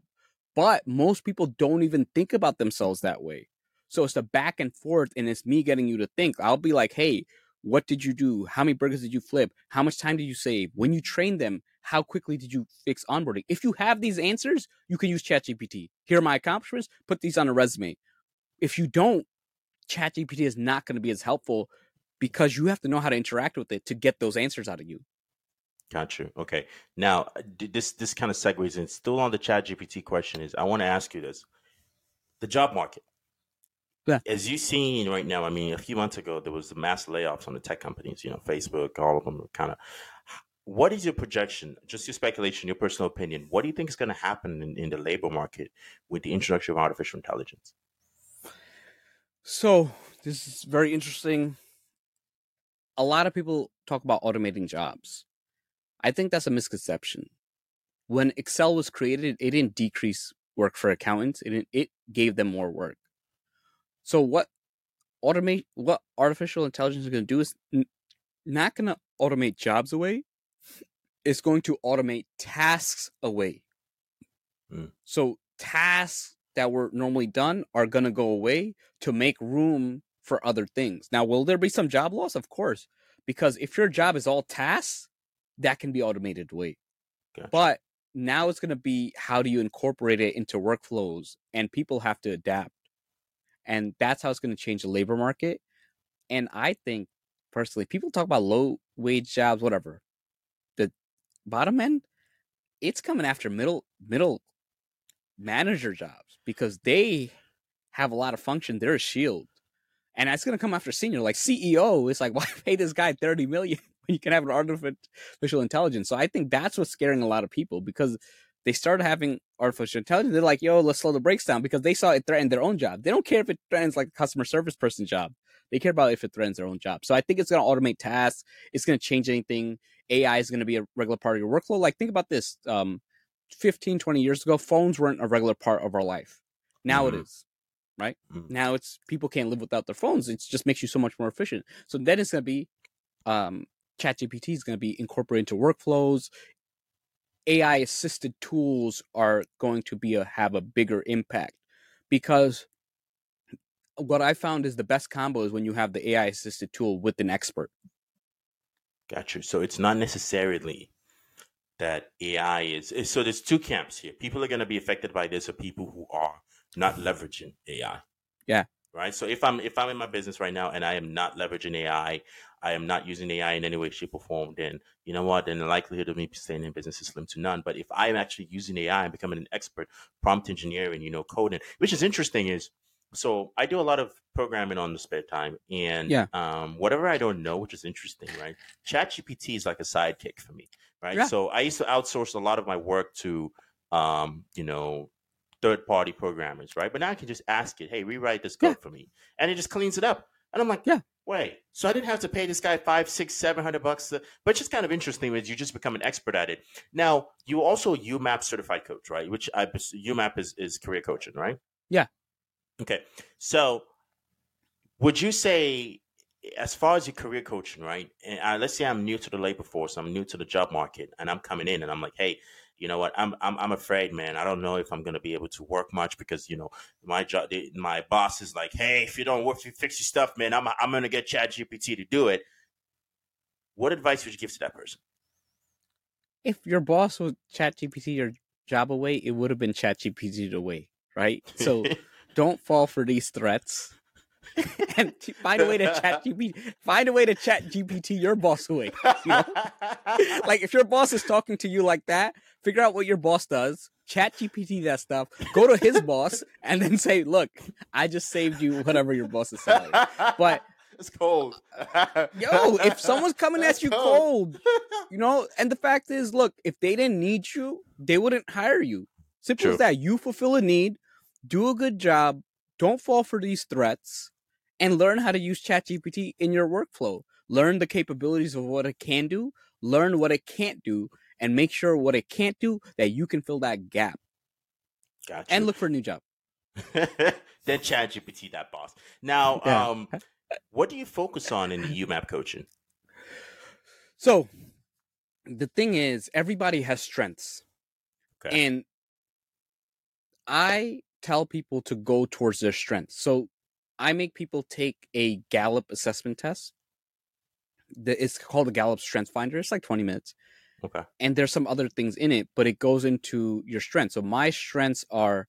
But most people don't even think about themselves that way. So it's the back and forth, and it's me getting you to think. I'll be like, hey, what did you do? How many burgers did you flip? How much time did you save? When you trained them, how quickly did you fix onboarding? If you have these answers, you can use ChatGPT. Here are my accomplishments, put these on a resume. If you don't, ChatGPT is not going to be as helpful because you have to know how to interact with it to get those answers out of you. Got you. Okay. Now, uh, this this kind of segues in. Still on the ChatGPT question is, I want to ask you this: the job market. Yeah. As you've seen right now, I mean, a few months ago there was the mass layoffs on the tech companies. You know, Facebook, all of them kind of. what is your projection? Just your speculation, your personal opinion. What do you think is going to happen in, in the labor market with the introduction of artificial intelligence? So this is very interesting. A lot of people talk about automating jobs. I think that's a misconception. When Excel was created, it didn't decrease work for accountants. It it gave them more work. So what automate what artificial intelligence is going to do is n- not going to automate jobs away. It's going to automate tasks away. Mm. So tasks that were normally done are going to go away to make room for other things. Now, will there be some job loss? Of course, because if your job is all tasks, that can be automated away. Gotcha. But now it's going to be how do you incorporate it into workflows and people have to adapt. And that's how it's going to change the labor market. And I think personally, people talk about low wage jobs, whatever. The bottom end, it's coming after middle middle manager jobs because they have a lot of function. They're a shield. And that's gonna come after senior. Like CEO, it's like, why pay this guy 30 million you can have an artificial intelligence? So I think that's what's scaring a lot of people because they started having artificial intelligence. They're like, yo, let's slow the brakes down because they saw it threaten their own job. They don't care if it threatens like a customer service person's job. They care about if it threatens their own job. So I think it's going to automate tasks. It's going to change anything. AI is going to be a regular part of your workflow. Like think about this. Um, 15, 20 years ago, phones weren't a regular part of our life. Now Mhm. it is, right? Mhm. Now it's people can't live without their phones. It just makes you so much more efficient. So then it's going to be, um, ChatGPT is going to be incorporated into workflows. AI assisted tools are going to be a have a bigger impact because what I found is the best combo is when you have the AI assisted tool with an expert. Got you. So it's not necessarily that AI is, is- so there's two camps here. People are going to be affected by this, or people who are not leveraging AI. Yeah. Right. So if I'm if I'm in my business right now and I am not leveraging AI, I am not using AI in any way, shape, or form, then you know what? Then the likelihood of me staying in business is slim to none. But if I am actually using AI and becoming an expert, prompt engineering, you know, coding, which is interesting is so I do a lot of programming on the spare time, and Yeah. um, whatever I don't know, which is interesting, right? ChatGPT is like a sidekick for me, right? Yeah. So I used to outsource a lot of my work to, um, you know, third party programmers, right? But now I can just ask it, hey, rewrite this code Yeah. for me, and it just cleans it up. And I'm like, Yeah. wait, so I didn't have to pay this guy five, six, seven hundred bucks. To, but it's just kind of interesting is you just become an expert at it. Now you also YouMap certified coach, right? Which I YouMap is is career coaching, right? Yeah. Okay, so would you say as far as your career coaching, right? And uh, let's say I'm new to the labor force, I'm new to the job market, and I'm coming in, and I'm like, hey, you know what? I'm I'm I'm afraid, man. I don't know if I'm gonna be able to work much because you know my job, my boss is like, hey, if you don't work, if you fix your stuff, man, I'm I'm gonna get Chat GPT to do it. What advice would you give to that person? If your boss would chat GPT your job away, it would have been chat GPT away, right? So don't fall for these threats. and t- find a way to chat GPT find a way to chat GPT your boss away. You know? Like if your boss is talking to you like that, figure out what your boss does, chat GPT that stuff, go to his boss, and then say, Look, I just saved you whatever your boss is salary. But it's cold. yo, if someone's coming at you cold, you know, and the fact is, look, if they didn't need you, they wouldn't hire you. Simple True. as that. You fulfill a need, do a good job, don't fall for these threats, and learn how to use ChatGPT in your workflow. Learn the capabilities of what it can do, learn what it can't do, and make sure what it can't do that you can fill that gap Gotcha. and look for a new job. then Chat GPT that boss. Now, Yeah. um, what do you focus on in the YouMap coaching? So the thing is, everybody has strengths. Okay. And I tell people to go towards their strengths. So I make people take a Gallup assessment test. It's called the Gallup Strength Finder. It's like 20 minutes. Okay. And there's some other things in it, but it goes into your strengths. So my strengths are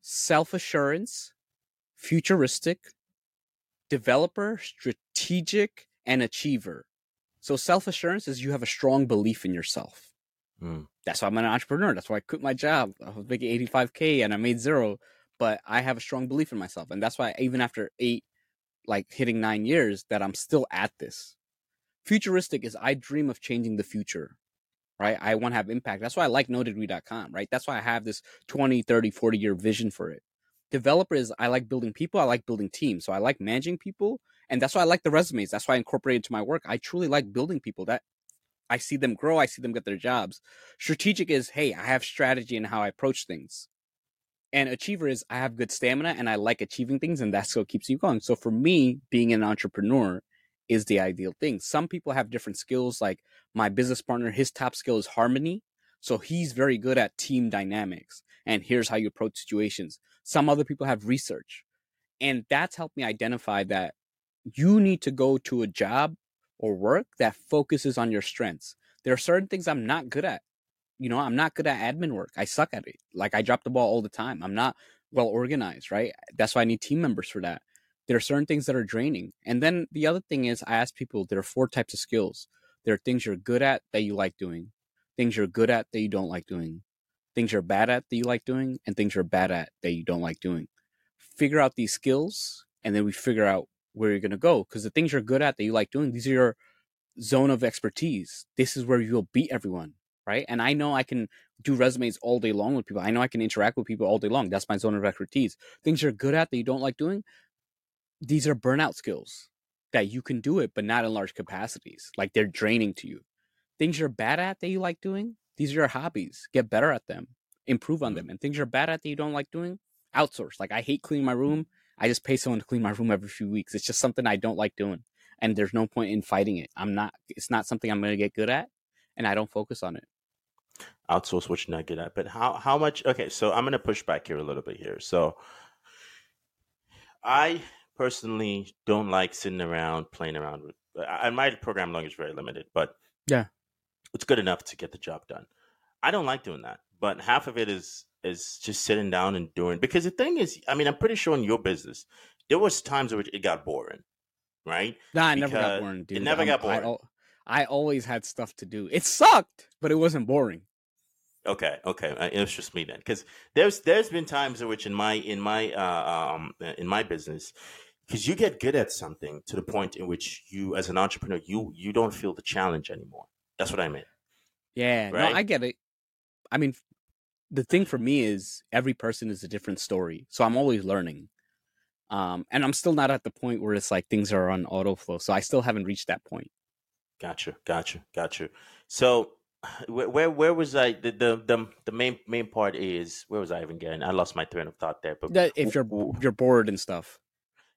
self assurance, futuristic, developer, strategic, and achiever. So self assurance is you have a strong belief in yourself. Mm. That's why I'm an entrepreneur. That's why I quit my job. I was making 85k and I made zero, but I have a strong belief in myself, and that's why even after eight, like hitting nine years, that I'm still at this. Futuristic is I dream of changing the future. right? I want to have impact. That's why I like nodegree.com, right? That's why I have this 20, 30, 40 year vision for it. Developers, I like building people. I like building teams. So I like managing people. And that's why I like the resumes. That's why I incorporate into my work. I truly like building people that I see them grow. I see them get their jobs. Strategic is, hey, I have strategy in how I approach things. And achiever is, I have good stamina and I like achieving things. And that's what keeps you going. So for me, being an entrepreneur, is the ideal thing. Some people have different skills. Like my business partner, his top skill is harmony. So he's very good at team dynamics. And here's how you approach situations. Some other people have research. And that's helped me identify that you need to go to a job or work that focuses on your strengths. There are certain things I'm not good at. You know, I'm not good at admin work. I suck at it. Like I drop the ball all the time. I'm not well organized, right? That's why I need team members for that there are certain things that are draining. And then the other thing is, I ask people there are four types of skills. There are things you're good at that you like doing, things you're good at that you don't like doing, things you're bad at that you like doing, and things you're bad at that you don't like doing. Figure out these skills, and then we figure out where you're going to go. Because the things you're good at that you like doing, these are your zone of expertise. This is where you'll beat everyone, right? And I know I can do resumes all day long with people. I know I can interact with people all day long. That's my zone of expertise. Things you're good at that you don't like doing, these are burnout skills that you can do it, but not in large capacities. Like they're draining to you. Things you're bad at that you like doing, these are your hobbies. Get better at them, improve on mm-hmm. them. And things you're bad at that you don't like doing, outsource. Like I hate cleaning my mm-hmm. room. I just pay someone to clean my room every few weeks. It's just something I don't like doing. And there's no point in fighting it. I'm not, it's not something I'm going to get good at. And I don't focus on it. Outsource what you're not good at. But how, how much, okay, so I'm going to push back here a little bit here. So I personally don't like sitting around playing around with. And my program language is very limited, but yeah, it's good enough to get the job done. I don't like doing that, but half of it is is just sitting down and doing. Because the thing is, I mean, I'm pretty sure in your business, there was times where it got boring, right? Nah, I never got boring. Dude. It never I'm, got boring. I, I always had stuff to do. It sucked, but it wasn't boring. Okay, okay, uh, it was just me then, because there's there's been times in which in my in my uh, um in my business, because you get good at something to the point in which you as an entrepreneur you you don't feel the challenge anymore that's what i meant yeah right? no i get it i mean the thing for me is every person is a different story so i'm always learning um and i'm still not at the point where it's like things are on auto flow so i still haven't reached that point gotcha gotcha gotcha so where where, where was i the, the the the main main part is where was i even getting i lost my train of thought there but that if you're you're bored and stuff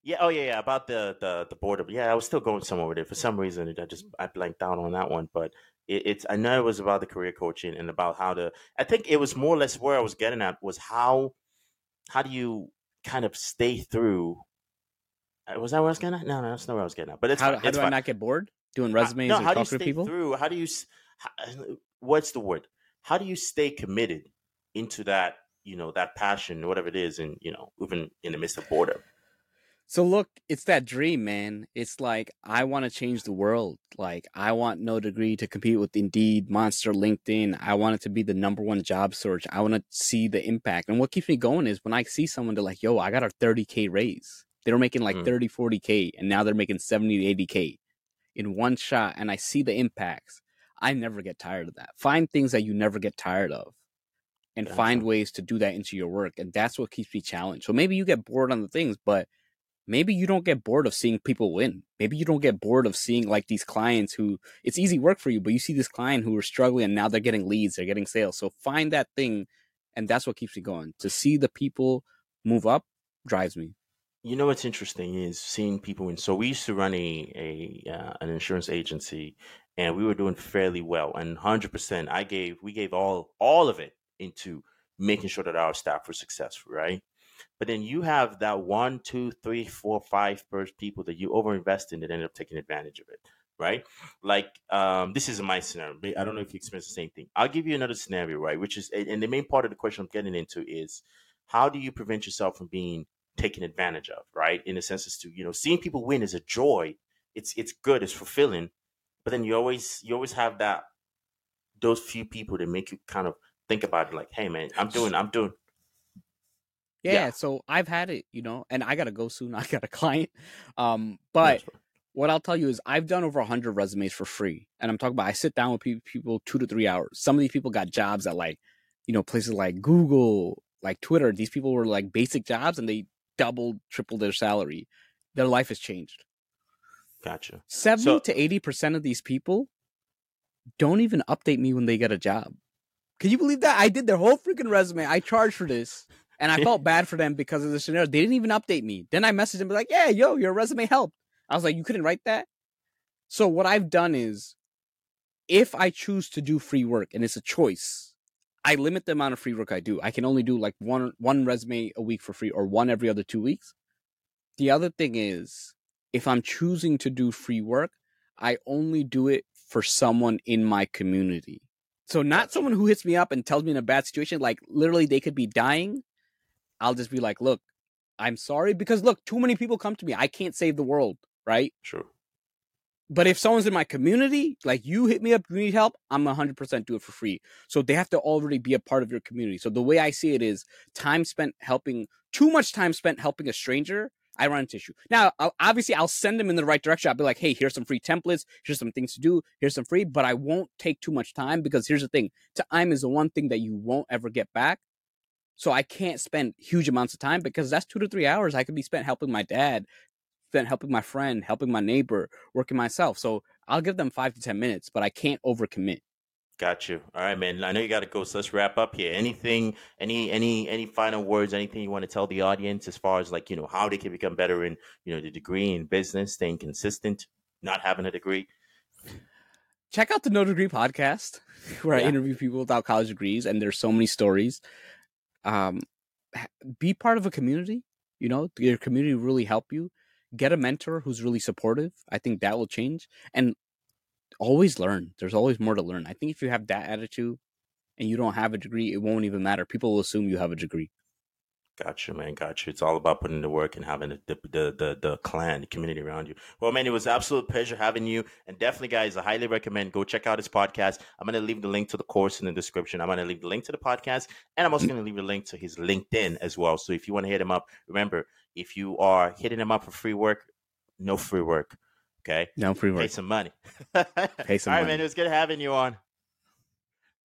yeah. Oh, yeah. Yeah. About the the the boredom. Yeah, I was still going somewhere with it. For some reason, I just I blanked out on that one. But it, it's I know it was about the career coaching and about how to. I think it was more or less where I was getting at was how how do you kind of stay through. Uh, was that where I was getting at? No, no, that's not where I was getting at. But it's how, fine. how it's do fine. I not get bored doing resumes how, no, and talking to people? Through how do you? How, what's the word? How do you stay committed into that? You know that passion, whatever it is, and you know even in the midst of boredom. So look, it's that dream, man. It's like I want to change the world. Like I want No Degree to compete with Indeed, Monster, LinkedIn. I want it to be the number one job search. I want to see the impact. And what keeps me going is when I see someone they're like, "Yo, I got a 30k raise." They were making like mm. 30, 40k, and now they're making 70 to 80k in one shot. And I see the impacts. I never get tired of that. Find things that you never get tired of and find ways to do that into your work. And that's what keeps me challenged. So maybe you get bored on the things, but maybe you don't get bored of seeing people win. Maybe you don't get bored of seeing like these clients who it's easy work for you, but you see this client who are struggling and now they're getting leads, they're getting sales. So find that thing and that's what keeps me going. To see the people move up drives me. You know what's interesting is seeing people win. So we used to run a, a uh, an insurance agency and we were doing fairly well and 100% I gave we gave all all of it into making sure that our staff were successful, right? But then you have that one, two, three, four, five first people that you overinvest in that end up taking advantage of it, right? Like um, this is my scenario. I don't know if you experience the same thing. I'll give you another scenario, right? Which is, and the main part of the question I'm getting into is how do you prevent yourself from being taken advantage of, right? In a sense, as to you know, seeing people win is a joy. It's it's good. It's fulfilling. But then you always you always have that those few people that make you kind of think about it, like, hey man, I'm doing I'm doing yeah, yeah, so I've had it, you know, and I gotta go soon. I got a client. Um, but what I'll tell you is I've done over 100 resumes for free. And I'm talking about I sit down with people two to three hours. Some of these people got jobs at like, you know, places like Google, like Twitter. These people were like basic jobs and they doubled, tripled their salary. Their life has changed. Gotcha. 70 so, to 80% of these people don't even update me when they get a job. Can you believe that? I did their whole freaking resume. I charged for this. And I felt bad for them because of the scenario. They didn't even update me. Then I messaged them like, yeah, yo, your resume helped. I was like, you couldn't write that? So what I've done is if I choose to do free work and it's a choice, I limit the amount of free work I do. I can only do like one one resume a week for free or one every other 2 weeks. The other thing is if I'm choosing to do free work, I only do it for someone in my community. So not someone who hits me up and tells me in a bad situation like literally they could be dying. I'll just be like, "Look, I'm sorry because look, too many people come to me. I can't save the world right? Sure. But if someone's in my community, like you hit me up, you need help, I'm 100% do it for free. So they have to already be a part of your community. So the way I see it is time spent helping, too much time spent helping a stranger, I run into issue. Now, obviously, I'll send them in the right direction. I'll be like, hey, here's some free templates. Here's some things to do. Here's some free, but I won't take too much time because here's the thing time is the one thing that you won't ever get back. So I can't spend huge amounts of time because that's two to three hours I could be spent helping my dad, spent helping my friend, helping my neighbor, working myself. So I'll give them five to 10 minutes, but I can't overcommit. Got you. All right, man. I know you got to go, so let's wrap up here. Anything, any, any, any final words? Anything you want to tell the audience as far as like you know how they can become better in you know the degree in business, staying consistent, not having a degree. Check out the No Degree podcast, where yeah. I interview people without college degrees, and there's so many stories. Um, be part of a community. You know, your community really help you get a mentor who's really supportive. I think that will change. And always learn. There's always more to learn. I think if you have that attitude and you don't have a degree, it won't even matter. People will assume you have a degree. Gotcha, man. Gotcha. It's all about putting the work and having the, the the the clan, the community around you. Well, man, it was absolute pleasure having you. And definitely, guys, I highly recommend go check out his podcast. I'm gonna leave the link to the course in the description. I'm gonna leave the link to the podcast, and I'm also mm. gonna leave a link to his LinkedIn as well. So if you want to hit him up, remember if you are hitting him up for free work, no free work. Okay. No free work. Pay some money. Pay some money. All right, money. man. It was good having you on.